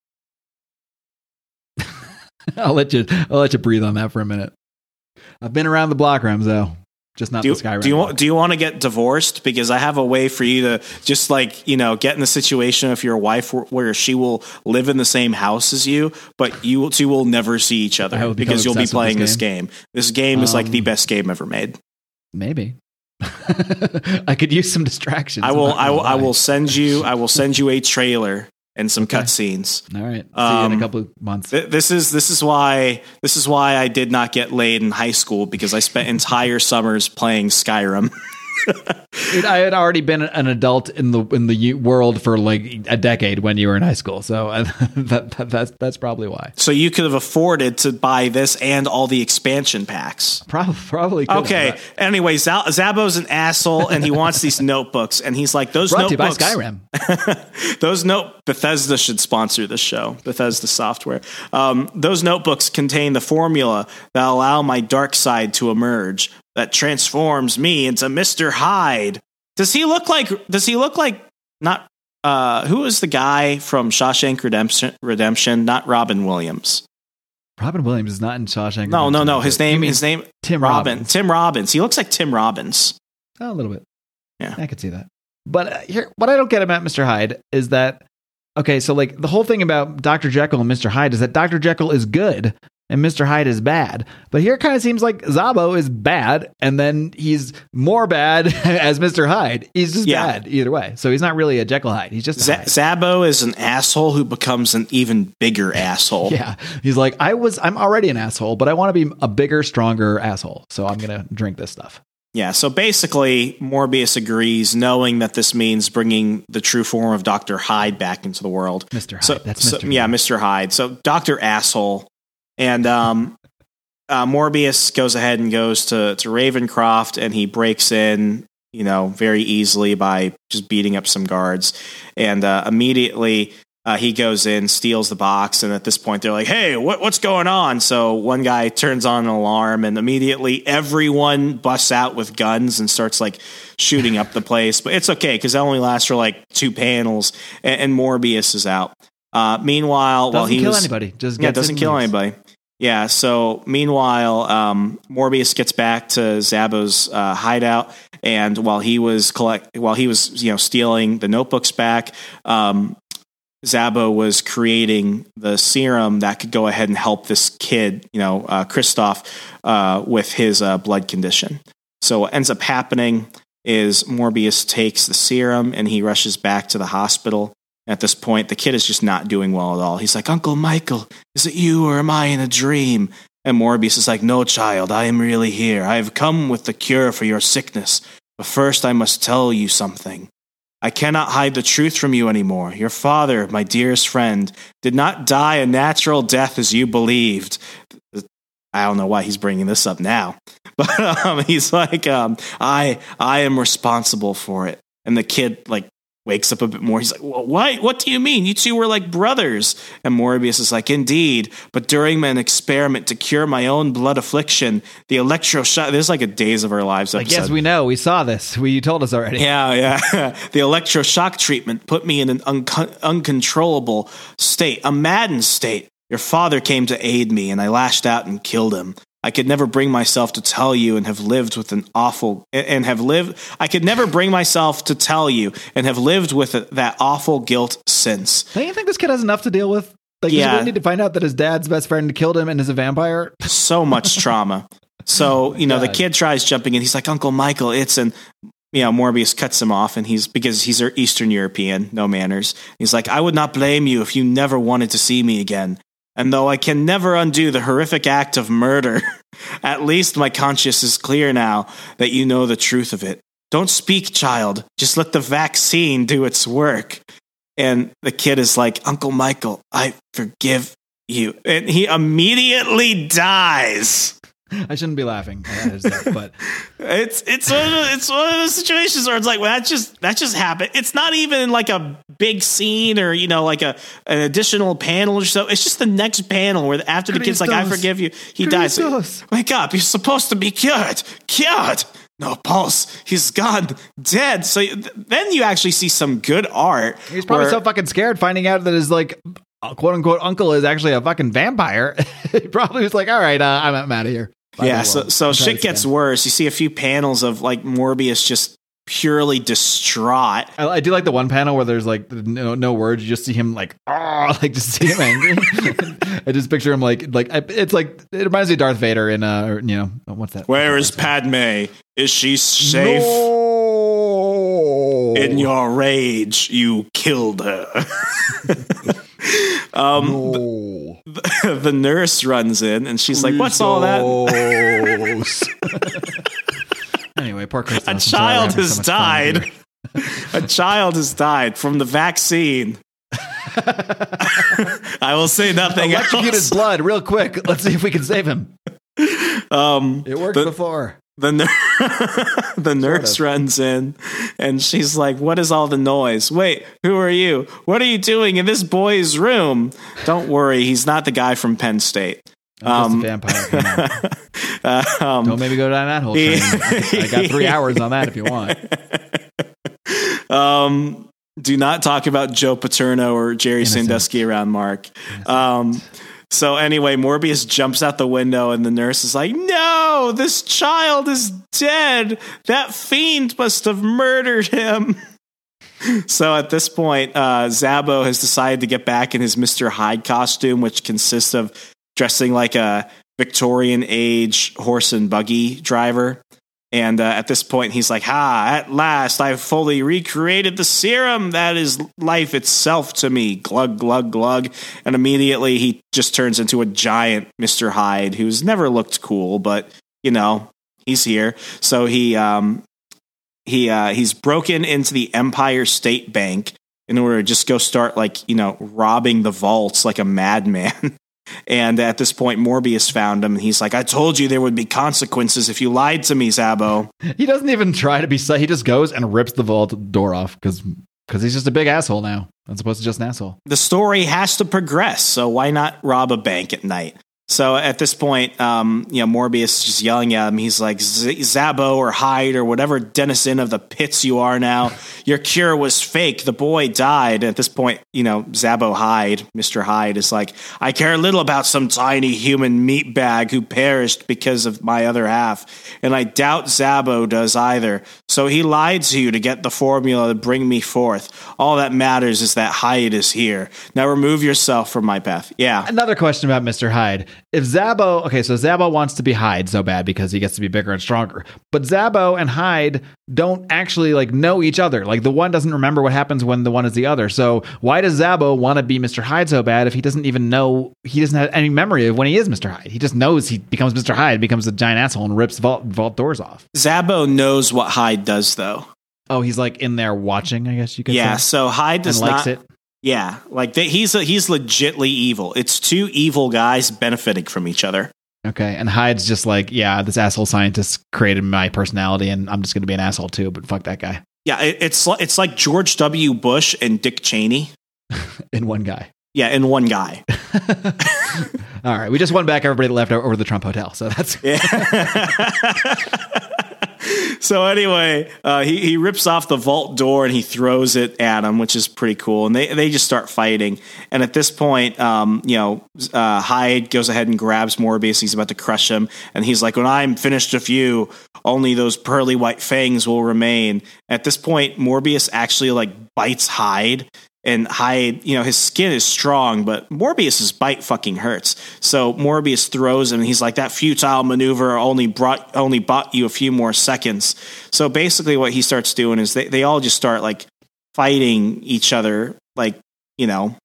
B: (laughs) I'll let you. I'll let you breathe on that for a minute. I've been around the block, Remso. Just not
A: Do
B: the Skyrim.
A: do you want do you want to get divorced? Because I have a way for you to just like you know get in the situation of your wife where, she will live in the same house as you, but you two will never see each other because you'll be playing
B: this
A: this game. This game is like the
B: Um,
A: best game ever made.
B: Maybe. (laughs) I could use some distractions.
A: I will I will I will send you I will send you a trailer and some
B: Okay.
A: cutscenes.
B: All right. See you in
A: Um,
B: a couple of months.
A: Th- This is this is why this is why I did not get laid in high school because I spent entire summers playing Skyrim. (laughs) (laughs)
B: Dude, I had already been an adult in the in the world for like a decade when you were in high school, so (laughs) that, that that's that's probably why.
A: So you could have afforded to buy this and all the expansion packs.
B: Probably probably.
A: Okay. Anyway, Zal- Zabo's an asshole, and he wants these (laughs) notebooks, and he's like, "Those
B: Brought to you by
A: notebooks,
B: Skyrim.
A: those note Bethesda should sponsor this show. Bethesda software. Um, those notebooks contain the formula that allow my dark side to emerge, that transforms me into Mister Hyde. Does he look like? Does he look like not? Uh, who is the guy from Shawshank Redemption? Redemption, not Robin Williams.
B: Robin Williams is not in Shawshank.
A: No, no,
B: Redemption.
A: no. His name, his name,
B: Tim
A: Robin.
B: Robbins.
A: Tim Robbins. He looks like Tim Robbins.
B: Oh, a little bit.
A: Yeah.
B: I could see that. But uh, here, what I don't get about Mr. Hyde is that okay, so like the whole thing about Dr. Jekyll and Mr. Hyde is that Dr. Jekyll is good and Mr. Hyde is bad. But here it kind of seems like Zabo is bad and then he's more bad (laughs) as Mr. Hyde. He's just
A: Yeah.
B: bad either way. So he's not really a Jekyll Hyde. He's just a
A: Z-. Zabo is an asshole who becomes an even bigger asshole.
B: Yeah. He's like, I was I'm already an asshole, but I want to be a bigger, stronger asshole. So I'm gonna drink this stuff.
A: Yeah, so basically, Morbius agrees, knowing that this means bringing the true form of Doctor Hyde back into the world.
B: Mr. Hyde.
A: So,
B: That's
A: so- yeah, Mr. Hyde. So Doctor Asshole, and um, uh, Morbius goes ahead and goes to to Ravencroft, and he breaks in, you know, very easily by just beating up some guards, and uh, immediately. Uh, he goes in, steals the box, and at this point they're like, "Hey, what, what's going on?" So one guy turns on an alarm, and immediately everyone busts out with guns and starts like shooting up the place. But it's okay because that only lasts for like two panels, and, and Morbius is out. Uh, meanwhile, while
B: doesn't
A: he
B: kill
A: was,
B: anybody. Just
A: yeah, doesn't kill
B: leaves.
A: anybody. Yeah. So meanwhile, um, Morbius gets back to Zabo's uh, hideout, and while he was collect, while he was you know stealing the notebooks back, um, Zabo was creating the serum that could go ahead and help this kid, you know, uh, Kristoff, uh, with his uh, blood condition. So what ends up happening is Morbius takes the serum and he rushes back to the hospital. At this point, the kid is just not doing well at all. He's like, Uncle Michael, is it you or am I in a dream? And Morbius is like, No, child, I am really here. I have come with the cure for your sickness. But first, I must tell you something. I cannot hide the truth from you anymore. Your father, my dearest friend, did not die a natural death as you believed. I don't know why he's bringing this up now, (laughs) but um, he's like, um, I, I am responsible for it. And the kid like wakes up a bit more. He's like, well, what? What do you mean? You two were like brothers. And Morbius is like, indeed. But during an experiment to cure my own blood affliction, the electroshock. There's like a Days of Our Lives
B: I
A: episode.
B: yes, we know. We saw this. We you told us already.
A: Yeah, yeah. (laughs) the electroshock treatment put me in an unco- uncontrollable state, a maddened state. Your father came to aid me, and I lashed out and killed him. I could never bring myself to tell you and have lived with an awful and have lived I could never bring myself to tell you and have lived with that awful guilt since.
B: Don't you think this kid has enough to deal with? Like, yeah. does he really need to find out that his dad's best friend killed him and is a vampire? (laughs)
A: So much trauma. So, you know, God. the kid tries jumping in. He's like, Uncle Michael, it's and you know, Morbius cuts him off and he's because he's an Eastern European, no manners. He's like, I would not blame you if you never wanted to see me again. And though I can never undo the horrific act of murder, (laughs) at least my conscience is clear now that you know the truth of it. Don't speak, child. Just let the vaccine do its work. And the kid is like, Uncle Michael, I forgive you. And he immediately dies. (laughs)
B: I shouldn't be laughing but (laughs)
A: it's it's one of the, it's one of those situations where it's like, well, that just that just happened. It's not even like a big scene or you know like a an additional panel or so. It's just the next panel where after the kid's like, "I forgive you," he dies. Wake up! You're supposed to be cured. Cured. No pulse. He's gone, dead. So then you actually see some good art.
B: He's probably where, so fucking scared finding out that his like quote unquote uncle is actually a fucking vampire. (laughs) he probably was like, "All right, uh, I'm, I'm out of here."
A: Yeah, so so shit gets worse. You see a few panels of like Morbius just purely distraught.
B: I, I, do like the one panel where there's like no no words. You just see him like oh, (laughs) like just see him angry. (laughs) I just picture him like like it's like it reminds me of Darth Vader in uh you know what's that?
A: Where is Padme? Is she safe?
B: No!
A: In your rage, you killed her. (laughs) um, no. the, (laughs) the, nurse runs in and she's like, "What's all that?" (laughs)
B: anyway, poor Chris.
A: A child has so died. (laughs) a child has died from the vaccine. I will say nothing
B: Electrocuted
A: else.
B: blood, real quick. Let's see if we can save him.
A: Um,
B: it worked the, before
A: the ner- (laughs) the nurse runs in and she's like what is all the noise? Wait who are you? What are you doing in this boy's room? Don't worry he's not the guy from penn state.
B: Um, vampire (laughs) uh, um, don't maybe go down that whole train. I got three (laughs) hours on that if you want.
A: Um do not talk about joe paterno or jerry Innocent. sandusky around Marc. Um so anyway, Morbius jumps out the window, and the nurse is like, "No, this child is dead. That fiend must have murdered him." (laughs) so at this point, uh, Zabo has decided to get back in his Mister Hyde costume, which consists of dressing like a Victorian age horse and buggy driver. And uh, at this point, he's like, Ha, at last, I've fully recreated the serum that is life itself to me. Glug, glug, glug. And immediately he just turns into a giant Mr. Hyde who's never looked cool, but, you know, he's here. So he, um, he, uh, he's broken into the Empire State Bank in order to just go start, like, you know, robbing the vaults like a madman. (laughs) And at this point, Morbius found him. And He's like, I told you there would be consequences if you lied to me, Zabo.
B: He doesn't even try to be, he just goes and rips the vault door off because because he's just a big asshole now, as opposed to just an asshole.
A: The story has to progress, so why not rob a bank at night? So at this point, um, you know, Morbius is just yelling at him. He's like, Zabo or Hyde or whatever denizen of the pits you are now. Your cure was fake. The boy died. At this point, you know, Zabo Hyde, Mr. Hyde, is like, I care little about some tiny human meat bag who perished because of my other half. And I doubt Zabo does either. So he lied to you to get the formula to bring me forth. All that matters is that Hyde is here. Now remove yourself from my path. Yeah.
B: Another question about Mr. Hyde if Zabo, okay, so Zabo wants to be Hyde so bad because he gets to be bigger and stronger, but Zabo and Hyde don't actually like know each other. Like the one doesn't remember what happens when the one is the other. So why does Zabo want to be Mr. Hyde so bad if he doesn't even know he doesn't have any memory of when he is Mr. Hyde? He just knows he becomes Mr. Hyde, becomes a giant asshole, and rips vault vault doors off.
A: Zabo knows what Hyde does though.
B: Oh, he's like in there watching. I guess you could.
A: Yeah.
B: Say.
A: So Hyde does and not. Likes it. Yeah, like they, he's a, he's legitly evil. It's two evil guys benefiting from each other.
B: Okay, and Hyde's just like, yeah, this asshole scientist created my personality, and I'm just going to be an asshole too. But fuck that guy. (laughs)
A: Yeah, it, it's it's like George W. Bush and Dick Cheney
B: in one guy.
A: Yeah, in one guy. (laughs) (laughs)
B: All right, we just won back everybody that left over the Trump Hotel, so that's
A: yeah. (laughs) so anyway, uh, he he rips off the vault door and he throws it at him, which is pretty cool. And they they just start fighting. And at this point, um, you know, uh, Hyde goes ahead and grabs Morbius. He's about to crush him, and he's like, "When I'm finished with you, only those pearly white fangs will remain." At this point, Morbius actually like bites Hyde and Hyde, you know, his skin is strong, but Morbius's bite fucking hurts. So Morbius throws him, and he's like, "That futile maneuver only brought only bought you a few more seconds." So basically, what he starts doing is they they all just start like fighting each other, like you know,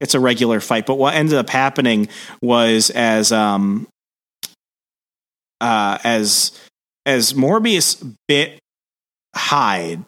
A: it's a regular fight. But what ended up happening was as um uh as as Morbius bit Hyde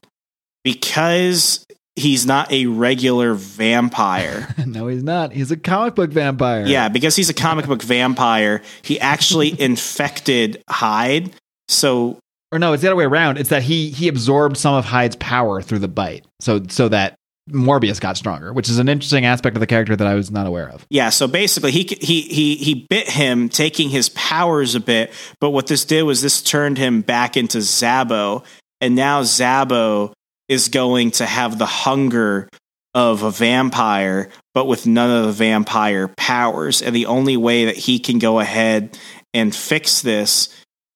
A: because he's not a regular vampire. (laughs)
B: no, he's not. He's a comic book vampire.
A: Yeah, because he's a comic book vampire, he actually (laughs) infected Hyde. So
B: or no, it's the other way around. It's that he he absorbed some of Hyde's power through the bite. So so that Morbius got stronger, which is an interesting aspect of the character that I was not aware of.
A: Yeah, so basically he he he he bit him, taking his powers a bit, but what this did was this turned him back into Zabo, and now Zabo is going to have the hunger of a vampire, but with none of the vampire powers. And the only way that he can go ahead and fix this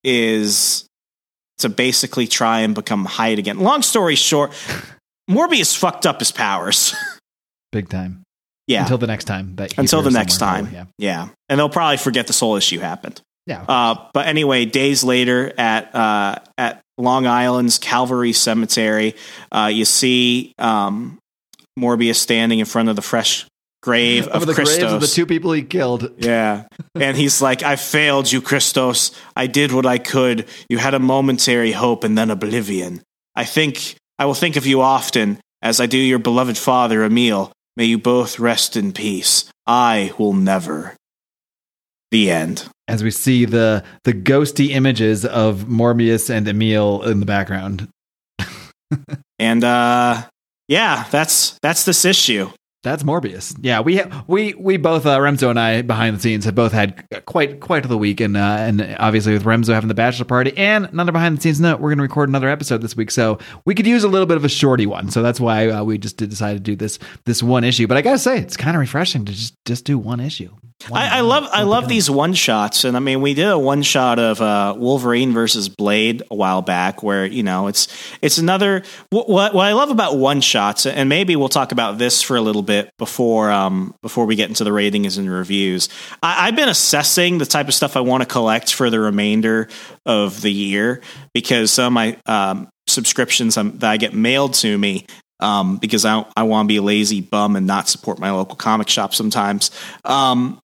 A: is to basically try and become Hyde again. Long story short, (laughs) Morbius fucked up his powers.
B: Big time.
A: Yeah.
B: Until the next time. That
A: Until the next time. yeah. yeah. And they'll probably forget this whole issue happened.
B: Yeah.
A: Uh, but anyway, days later at uh, at Long Island's Calvary Cemetery, uh, you see um, Morbius standing in front of the fresh grave of,
B: of the
A: Christos.
B: graves of the two people he killed.
A: Yeah. and he's like, I failed you, Christos. I did what I could. You had a momentary hope and then oblivion. I think I will think of you often, as I do your beloved father, Emil. May you both rest in peace. I will never. The end.
B: As we see the the ghosty images of Morbius and Emil in the background. (laughs)
A: and uh yeah, that's that's this issue.
B: That's Morbius. Yeah, we ha- we we both uh, Remso and I behind the scenes have both had quite quite the week, and uh, and obviously with Remso having the bachelor party and another behind the scenes note, we're going to record another episode this week, so we could use a little bit of a shorty one. So that's why uh, we just did decide to do this this one issue. But I gotta say, it's kind of refreshing to just just do one issue.
A: I, I, love I love these one shots, and I mean we did a one shot of uh, Wolverine versus Blade a while back, where you know it's it's another what what I love about one shots, and maybe we'll talk about this for a little bit before um, before we get into the ratings and reviews. I, I've been assessing the type of stuff I want to collect for the remainder of the year because some of my um, subscriptions that I get mailed to me um, because I, I want to be a lazy bum and not support my local comic shop sometimes. Um,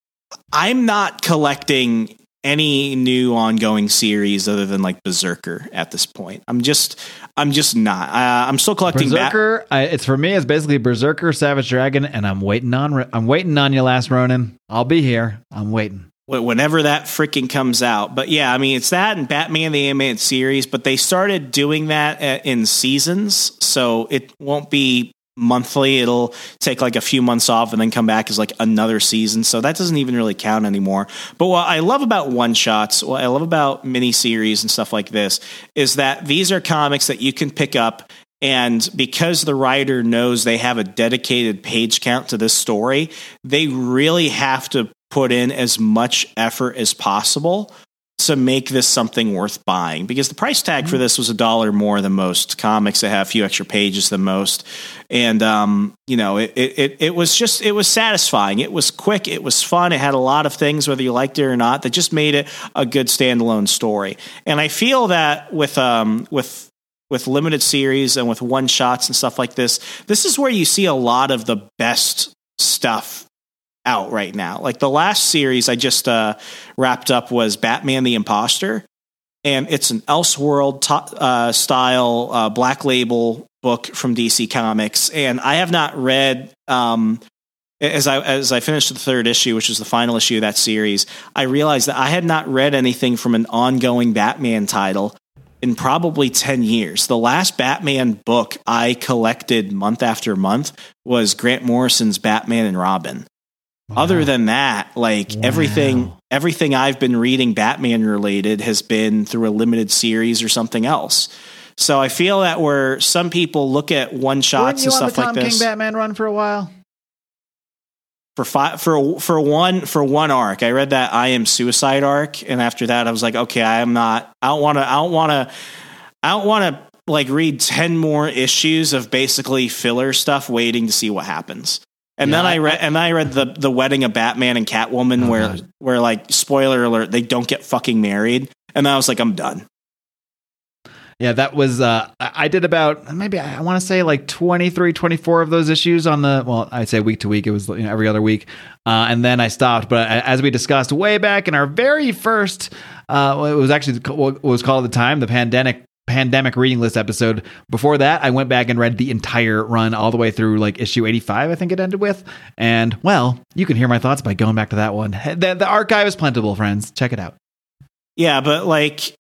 A: I'm not collecting any new ongoing series other than like Berserker at this point. I'm just, I'm just not. Uh, I'm still collecting
B: Berserker. I, it's for me. It's basically Berserker, Savage Dragon, and I'm waiting on. I'm waiting on you, Last Ronin. I'll be here. I'm waiting.
A: Whenever that freaking comes out, but yeah, I mean it's that and Batman the animated series, but they started doing that uh, in seasons, so it won't be monthly. It'll take like a few months off and then come back as like another season. So that doesn't even really count anymore. But what I love about one shots, what I love about mini series and stuff like this is that these are comics that you can pick up. And because the writer knows they have a dedicated page count to this story, they really have to put in as much effort as possible to make this something worth buying because the price tag for mm-hmm. this was a dollar more than most comics. That have a few extra pages than most. And um, you know it, it, it was just it was satisfying. It was quick. It was fun. It had a lot of things whether you liked it or not that just made it a good standalone story. And i feel that with um, with with limited series and with one shots and stuff like this this is where you see a lot of the best stuff out right now. Like the last series I just uh, wrapped up was Batman the Imposter, and it's an Elseworld to- uh, style uh, black label book from DC Comics. And I have not read. Um, as I as I finished the third issue, which was the final issue of that series, I realized that I had not read anything from an ongoing Batman title in probably 10 years. The last Batman book I collected month after month was Grant Morrison's Batman and Robin Other than that, like
B: Wow.
A: everything everything I've been reading Batman related has been through a limited series or something else. So I feel that where some people look at one shots and
B: on the
A: stuff
B: Tom
A: like this
B: King Batman run for a while?
A: for five for for one for one arc. I read that I am Suicide arc, and after that, I was like, okay, I am not. I don't want to. I don't want to. I don't want to like read ten more issues of basically filler stuff, waiting to see what happens. And
B: Yeah,
A: then I
B: I-
A: read, and then I read the the wedding of Batman and Catwoman,
B: Oh,
A: where
B: God.
A: where like spoiler alert, they don't get fucking married, and then I was like, I'm done.
B: Yeah, that was uh I I did about maybe I want to say like 23 24 of those issues on the well, I'd say week to week. It was you know, every other week. Uh and then I stopped, but as we discussed way back in our very first uh it was actually what was called at the time the pandemic pandemic reading list episode. Before that, I went back and read the entire run all the way through like issue 85 I think it ended with. And well, you can hear my thoughts by going back to that one. The, the archive is plentiful, friends. Check it out.
A: Yeah, but like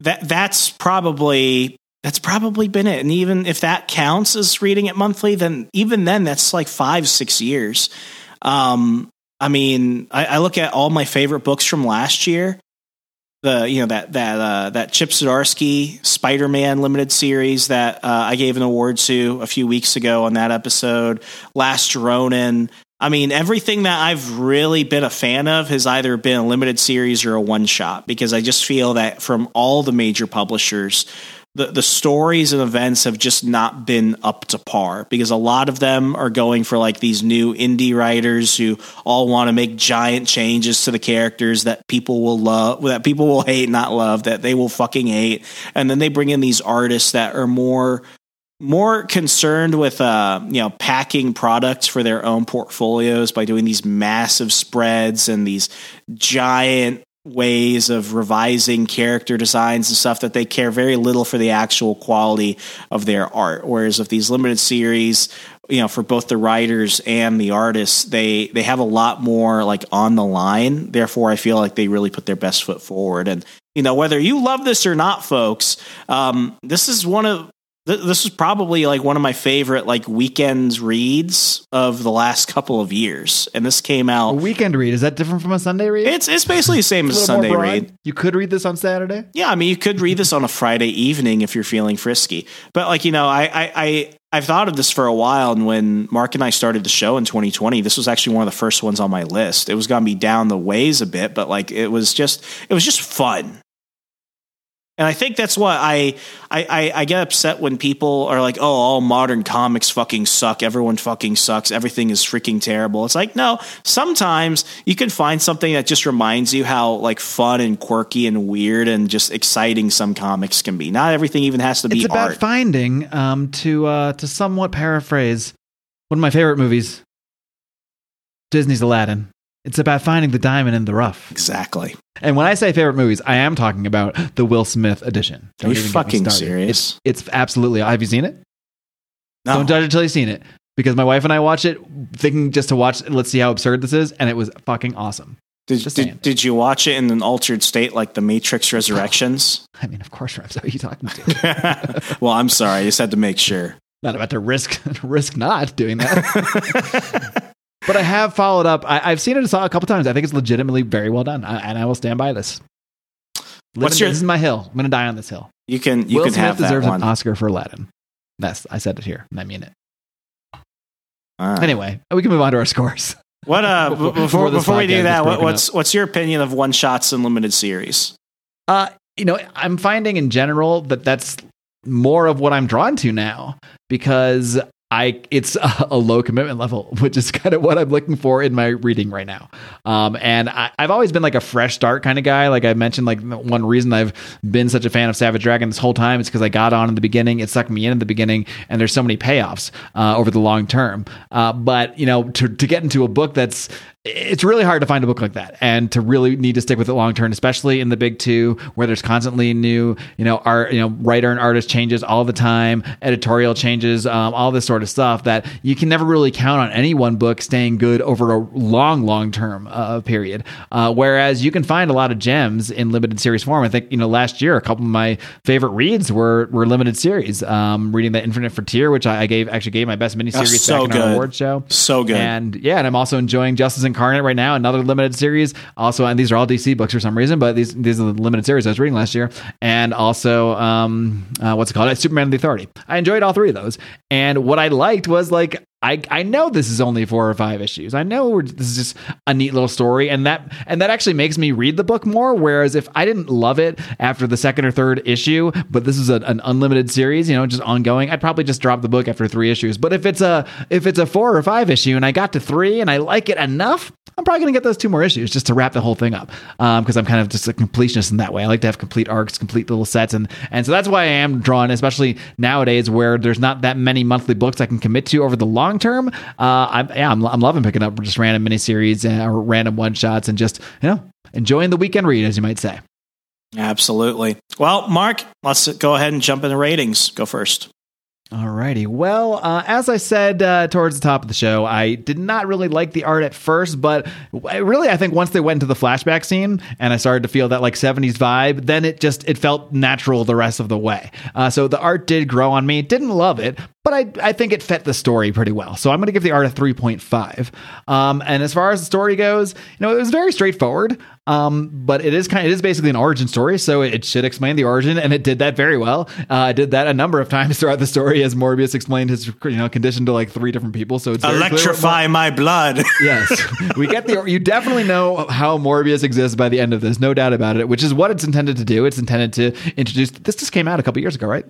A: that that's probably that's probably been it. And even if that counts as reading it monthly, then even then that's like five, six years. Um I mean, I, I look at all my favorite books from last year. The you know that that uh, that Chip Zdarsky Spider Man limited series that uh, I gave an award to a few weeks ago on that episode. Last Ronin. I mean, everything that I've really been a fan of has either been a limited series or a one shot because I just feel that from all the major publishers, the, the stories and events have just not been up to par because a lot of them are going for like these new indie writers who all want to make giant changes to the characters that people will love, that people will hate, not love, that they will fucking hate. And then they bring in these artists that are more more concerned with uh, you know packing products for their own portfolios by doing these massive spreads and these giant ways of revising character designs and stuff that they care very little for the actual quality of their art. Whereas if these limited series you know for both the writers and the artists they they have a lot more like on the line. Therefore i feel like they really put their best foot forward. And you know whether you love this or not folks um, this is one of th- this is probably like one of my favorite like weekends reads of the last couple of years and this came
B: A
A: out
B: weekend read is that different from a Sunday read?
A: it's it's basically the same as a sunday read
B: You could read this on Saturday.
A: yeah, I mean, you could read this on a Friday evening if you're feeling frisky. But like, you know, I, I, I I've thought of this for a while, and when Marc and I started the show in 2020, this was actually one of the first ones on my list. It was going to be down the ways a bit, but like, it was just, it was just fun. And I think that's what I, I, I, I get upset when people are like, "Oh, all modern comics fucking suck. Everyone fucking sucks. Everything is freaking terrible." It's like, no. Sometimes you can find something that just reminds you how like fun and quirky and weird and just exciting some comics can be. Not everything even has to be
B: It's about
A: art.
B: finding, um, to uh, to somewhat paraphrase one of my favorite movies, Disney's Aladdin. It's about finding the diamond in the rough.
A: exactly.
B: And when I say favorite movies, I am talking about the Will Smith edition.
A: Are you
B: even get me
A: fucking serious?
B: It's, it's absolutely. Have you seen it?
A: No.
B: Don't judge it until you've seen it. Because my wife and I watched it, thinking just to watch. Let's see how absurd this is, and it was fucking awesome.
A: Did, did, did you watch it in an altered state like The Matrix Resurrections? (sighs)
B: I mean, of course, Reps. Who are you talking to? (laughs)
A: well, I'm sorry. I just had to make sure.
B: not about to risk (laughs) risk not doing that. (laughs) but I have followed up. I, I've seen it a couple times. I think it's legitimately very well done, I, and I will stand by this.
A: What's your-
B: this is my hill. I'm going to die on this hill.
A: You can you
B: Will
A: can
B: Smith
A: have that
B: deserves an Oscar for Aladdin. That's I said it here, and I mean it.
A: Right.
B: Anyway, we can move on to our scores.
A: What uh (laughs)
B: Before-
A: before
B: before
A: we do that, what, what's what's your opinion of one shots and limited series?
B: Uh, you know, I'm finding in general that that's more of what I'm drawn to now because I it's a, a low commitment level, (laughs) which is kind of what I'm looking for in my reading right now. Um, and I, I've always been like a fresh start kind of guy. Like I mentioned, like one reason I've been such a fan of Savage Dragon this whole time is because I got on in the beginning, it sucked me in at the beginning, and there's so many payoffs uh, over the long term. Uh, but you know, to to get into a book that's it's really hard to find a book like that and to really need to stick with it long term especially in the big two where there's constantly new you know art you know writer and artist changes all the time editorial changes um, all this sort of stuff that you can never really count on any one book staying good over a long long term uh, period uh, whereas you can find a lot of gems in limited series form i think you know last year a couple of my favorite reads were were limited series um, reading the infinite frontier which i, gave actually gave my best miniseries
A: so
B: back in
A: good.
B: award show
A: So good.
B: and yeah, and I'm also enjoying Justice Incarnate right now, another limited series. Also, and these are all DC books for some reason, but these these are the limited series I was reading last year. And also, um, uh, what's it called? Superman and the Authority. I enjoyed all three of those. And what I liked was like I, I know this is only four or five issues. I know this is just a neat little story, and that and that actually makes me read the book more. Whereas if I didn't love it after the second or third issue, but this is a, an unlimited series, you know, just ongoing, I'd probably just drop the book after three issues. But if it's a if it's a four or five issue, and I got to three and I like it enough, I'm probably gonna get those two more issues just to wrap the whole thing up. Because um, I'm kind of just a completionist in that way. I like to have complete arcs, complete little sets, and and so that's why I am drawn, especially nowadays where there's not that many monthly books I can commit to over the long long term, uh, I'm yeah, I'm, I'm loving picking up just random miniseries or random one shots and just you know enjoying the weekend read, as you might say.
A: Absolutely. Well, Marc, let's go ahead and jump into ratings. Go first.
B: Alrighty. Well, uh, as I said uh, towards the top of the show, I did not really like the art at first, but really, I think once they went into the flashback scene and I started to feel that like 70s vibe, then it just it felt natural the rest of the way. Uh, so the art did grow on me. Didn't love it, but I, I think it fit the story pretty well. So I'm going to give the art a 3.5. Um, and as far as the story goes, you know, it was very straightforward. Um, but it is kind of, it is basically an origin story, so it should explain the origin, and it did that very well. Uh, it did that a number of times (laughs) throughout the story as Morbius explained his you know condition to like three different people. So it's
A: electrify my blood. (laughs)
B: yes, we get the you definitely know how Morbius exists by the end of this, no doubt about it. Which is what it's intended to do. It's intended to introduce. This just came out a couple years ago, right?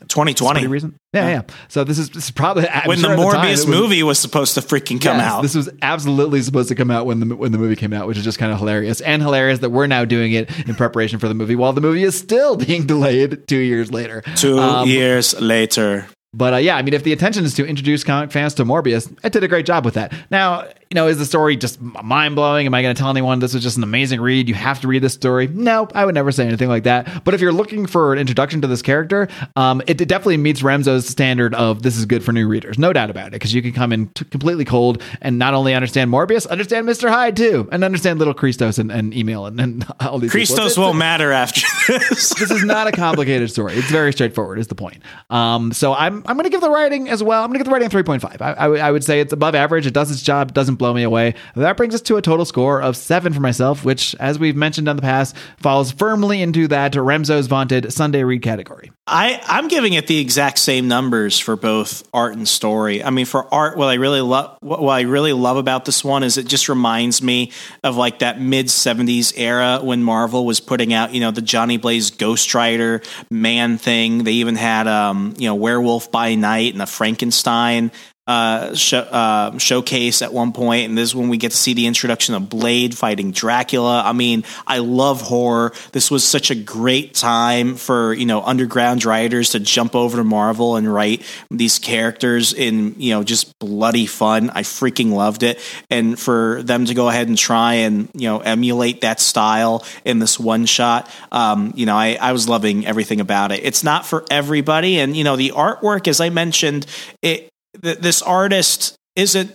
A: 2020
B: reason. Yeah, yeah, So this is, this is probably
A: I'm when sure the Morbius the movie was supposed to freaking come yes, out.
B: This was absolutely supposed to come out when the when the movie came out, which is just kind of hilarious and hilarious that we're now doing it in preparation for the movie while the movie is still being delayed two years later.
A: Two um, years later.
B: But uh, yeah, I mean, if the intention is to introduce comic fans to Morbius, it did a great job with that. Now, you know, is the story just mind blowing? Am I going to tell anyone this was just an amazing read? You have to read this story. No, I would never say anything like that. But if you're looking for an introduction to this character, um, it, it, definitely meets Remso's standard of this is good for new readers, no doubt about it, because you can come in t- completely cold and not only understand Morbius, understand Mister Hyde too, and understand little Christos and, and Emil and, and (laughs) all these.
A: Christos won't matter after this. (laughs)
B: this is not a complicated story. It's very straightforward. Is the point? Um, so I'm I'm going to give the writing as well. I'm going to give the writing a 3.5. I, I, w- I would say it's above average. It does its job. Doesn't blow me away. That brings us to a total score of seven for myself, which, as we've mentioned in the past, falls firmly into that Remso's vaunted Sunday read category.
A: I, I'm giving it the exact same numbers for both art and story. I mean, for art, what I really love, what I really love about this one is it just reminds me of like that mid '70s era when Marvel was putting out, you know, the Johnny Blaze Ghost Rider Man thing. They even had, um, you know, Werewolf by Night and the Frankenstein uh, uh, showcase at one point, and this is when we get to see the introduction of Blade fighting Dracula. I mean, I love horror. This was such a great time for you know underground writers to jump over to Marvel and write these characters in you know just bloody fun. I freaking loved it, and for them to go ahead and try and you know emulate that style in this one shot, um, you know, I, I was loving everything about it. It's not for everybody, and you know the artwork, as I mentioned, it th- this artist isn't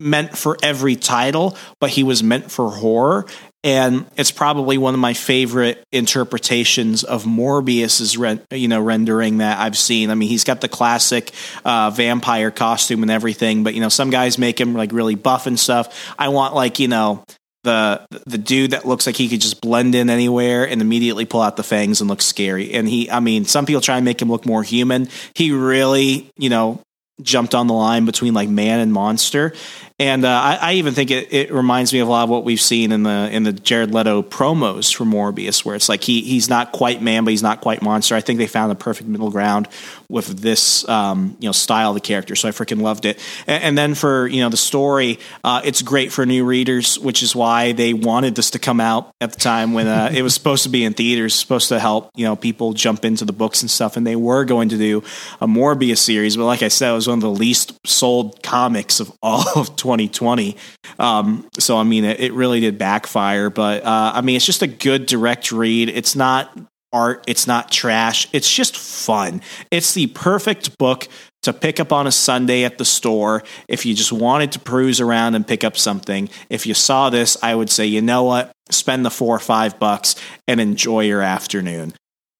A: meant for every title, but he was meant for horror. And it's probably one of my favorite interpretations of Morbius's, re- you know, rendering that I've seen. I mean, he's got the classic uh, vampire costume and everything, but you know, some guys make him like really buff and stuff. I want like you know the the dude that looks like he could just blend in anywhere and immediately pull out the fangs and look scary. And he, I mean, some people try and make him look more human. He really, you know, jumped on the line between like man and monster and uh, I, I, even think it, it, reminds me of a lot of what we've seen in the in the Jared Leto promos for Morbius, where it's like he he's not quite man, but he's not quite monster. I think they found the perfect middle ground with this um, you know style of the character, so I freaking loved it. And, and then for you know the story, uh, it's great for new readers, which is why they wanted this to come out at the time when uh, it was supposed to be in theaters, supposed to help you know people jump into the books and stuff. And they were going to do a Morbius series, but like I said, it was one of the least sold comics of all of 2020. Um, so I mean, it, it, really did backfire. But uh, I mean, it's just a good direct read. It's not art. It's not trash. It's just fun. It's the perfect book to pick up on a Sunday at the store if you just wanted to peruse around and pick up something. If you saw this, I would say, you know what? Spend the four or five bucks and enjoy your afternoon.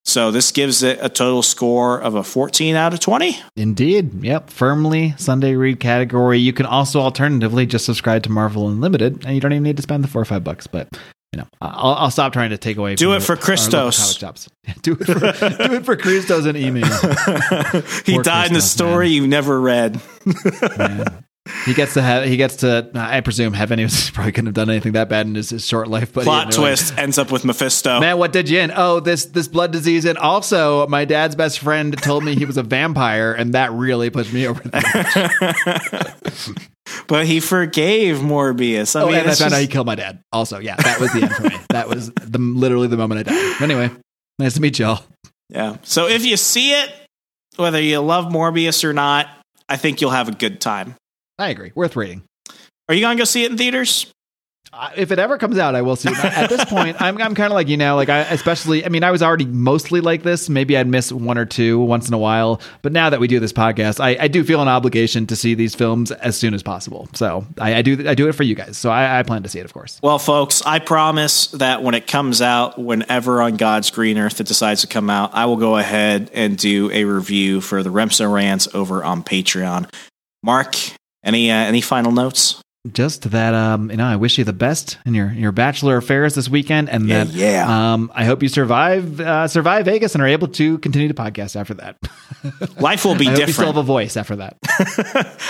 A: So this gives it a total score of a 14 out of 20.
B: Indeed. Yep. Firmly Sunday read category. You can also alternatively just subscribe to Marvel Unlimited, and you don't even need to spend the four or five bucks. But you know, I'll, I'll stop trying to take away.
A: Do it for Christos. (laughs)
B: do it for do it for Christos and (laughs) Emil.
A: he
B: Poor
A: died in a
B: Christos,
A: story you never read. (laughs)
B: He gets to have. He gets to. I presume heaven. He was (laughs) probably couldn't have done anything that bad in his, his short life. But
A: Plot twist ends up with Mephisto.
B: Man, what did you in? Oh, this this blood disease, and also my dad's best friend told me he was a vampire, and that really pushed me over. The edge. (laughs)
A: But he forgave Morbius. I
B: Oh,
A: mean,
B: and I found out he killed my dad. Also, yeah, that was the end for me. That was the literally the moment I died. Anyway, nice to meet y'all.
A: yeah. So if you see it, whether you love Morbius or not, I think you'll have a good time.
B: I agree. Worth reading.
A: Are you going to go see it in theaters?
B: Uh, if it ever comes out, I will see. it. At this point, I'm I'm kind of like you know, like I especially. I mean, I was already mostly like this. Maybe I'd miss one or two once in a while, but now that we do this podcast, I, I do feel an obligation to see these films as soon as possible. So I, I do I do it for you guys. So I, I plan to see it, of course.
A: Well, folks, I promise that when it comes out, whenever on God's green earth it decides to come out, I will go ahead and do a review for the Remso Rants over on Patreon. Marc, any uh, any final notes?
B: Just that, um, you know, I wish you the best in your your bachelor affairs this weekend, and
A: Yeah,
B: that,
A: yeah.
B: um, I hope you survive uh, survive Vegas and are able to continue to podcast after that. (laughs)
A: Life will be
B: I hope you still have
A: different.
B: a voice after that.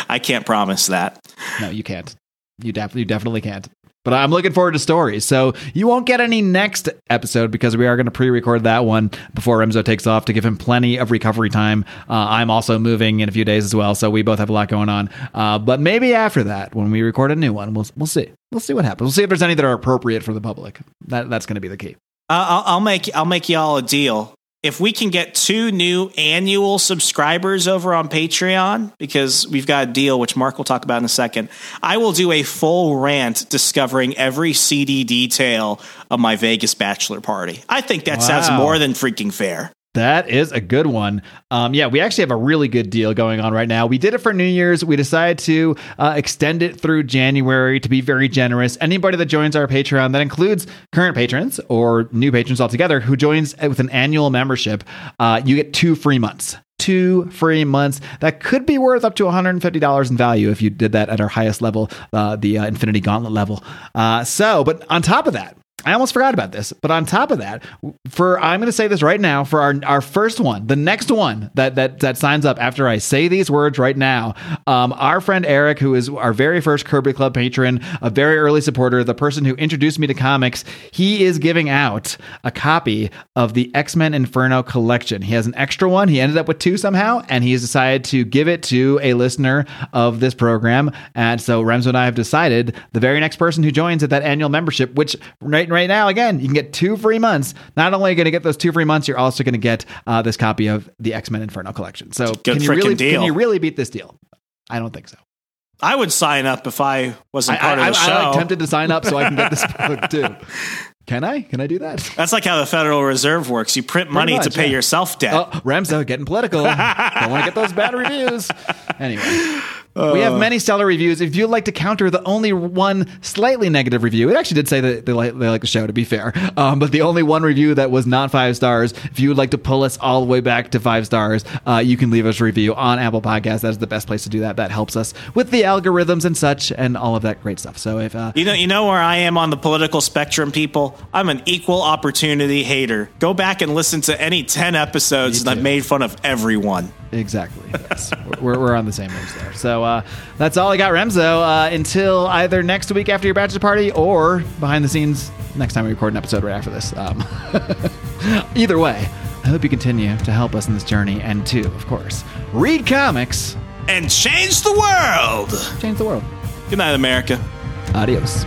B: (laughs)
A: I can't promise that.
B: No, you can't. You definitely, you definitely can't. But I'm looking forward to stories. So you won't get any next episode because we are going to pre-record that one before Remso takes off to give him plenty of recovery time. Uh, I'm also moving in a few days as well, so we both have a lot going on. Uh, but maybe after that, when we record a new one, we'll we'll see. We'll see what happens. We'll see if there's any that are appropriate for the public. That that's going to be the key.
A: Uh, I'll, I'll make I'll make y'all a deal. If we can get two new annual subscribers over on Patreon, because we've got a deal which Marc will talk about in a second, I will do a full rant discovering every CD detail of my Vegas bachelor party. I think that sounds more than freaking fair.
B: That is a good one. Um, yeah, we actually have a really good deal going on right now. We did it for New Year's. We decided to uh, extend it through January to be very generous. Anybody that joins our Patreon, that includes current patrons or new patrons altogether, who joins with an annual membership, uh, you get two free months. Two free months that could be worth up to $150 in value if you did that at our highest level, uh, the uh, Infinity Gauntlet level. Uh, so, but on top of that, I almost forgot about this, but on top of that, for I'm going to say this right now for our our first one, the next one that that that signs up after I say these words right now, um, our friend Eric, who is our very first Kirby Club patron, a very early supporter, the person who introduced me to comics, he is giving out a copy of the X Men Inferno collection. He has an extra one. He ended up with two somehow, and he has decided to give it to a listener of this program. And so Remso and I have decided the very next person who joins at that annual membership, which right right now again you can get two free months. Not only are you going to get those two free months, you're also going to get uh, this copy of the X Men Inferno collection. So
A: Good
B: can you really
A: deal.
B: can you really beat this deal? I don't think so.
A: I would sign up if I wasn't
B: I,
A: part
B: I,
A: of the
B: I,
A: show.
B: I like tempted to sign up so I can get this (laughs) book too. Can I? Can I do that?
A: That's like how the Federal Reserve works. You print money
B: much,
A: to pay
B: yeah.
A: yourself debt.
B: Oh, Remso getting political. (laughs) Don't want to get those bad reviews. Anyway, we have many stellar reviews. If you'd like to counter the only one slightly negative review, it actually did say that they like, they like the show, to be fair. Um, but the only one review that was not five stars, if you would like to pull us all the way back to five stars, uh, you can leave us a review on Apple Podcasts. That is the best place to do that. That helps us with the algorithms and such and all of that great stuff. So if uh,
A: You know, you know where I am on the political spectrum, people. I'm an equal opportunity hater. Go back and listen to any ten episodes, and I've made fun of everyone.
B: Exactly. Yes. we're, we're on the same page there. So uh, that's all I got, Remso. Uh, until either next week after your bachelor party or behind the scenes next time we record an episode right after this. Um, (laughs) either way, I hope you continue to help us in this journey and to, of course, read comics,
A: And change the world.
B: change the world.
A: Good night, America.
B: Adios.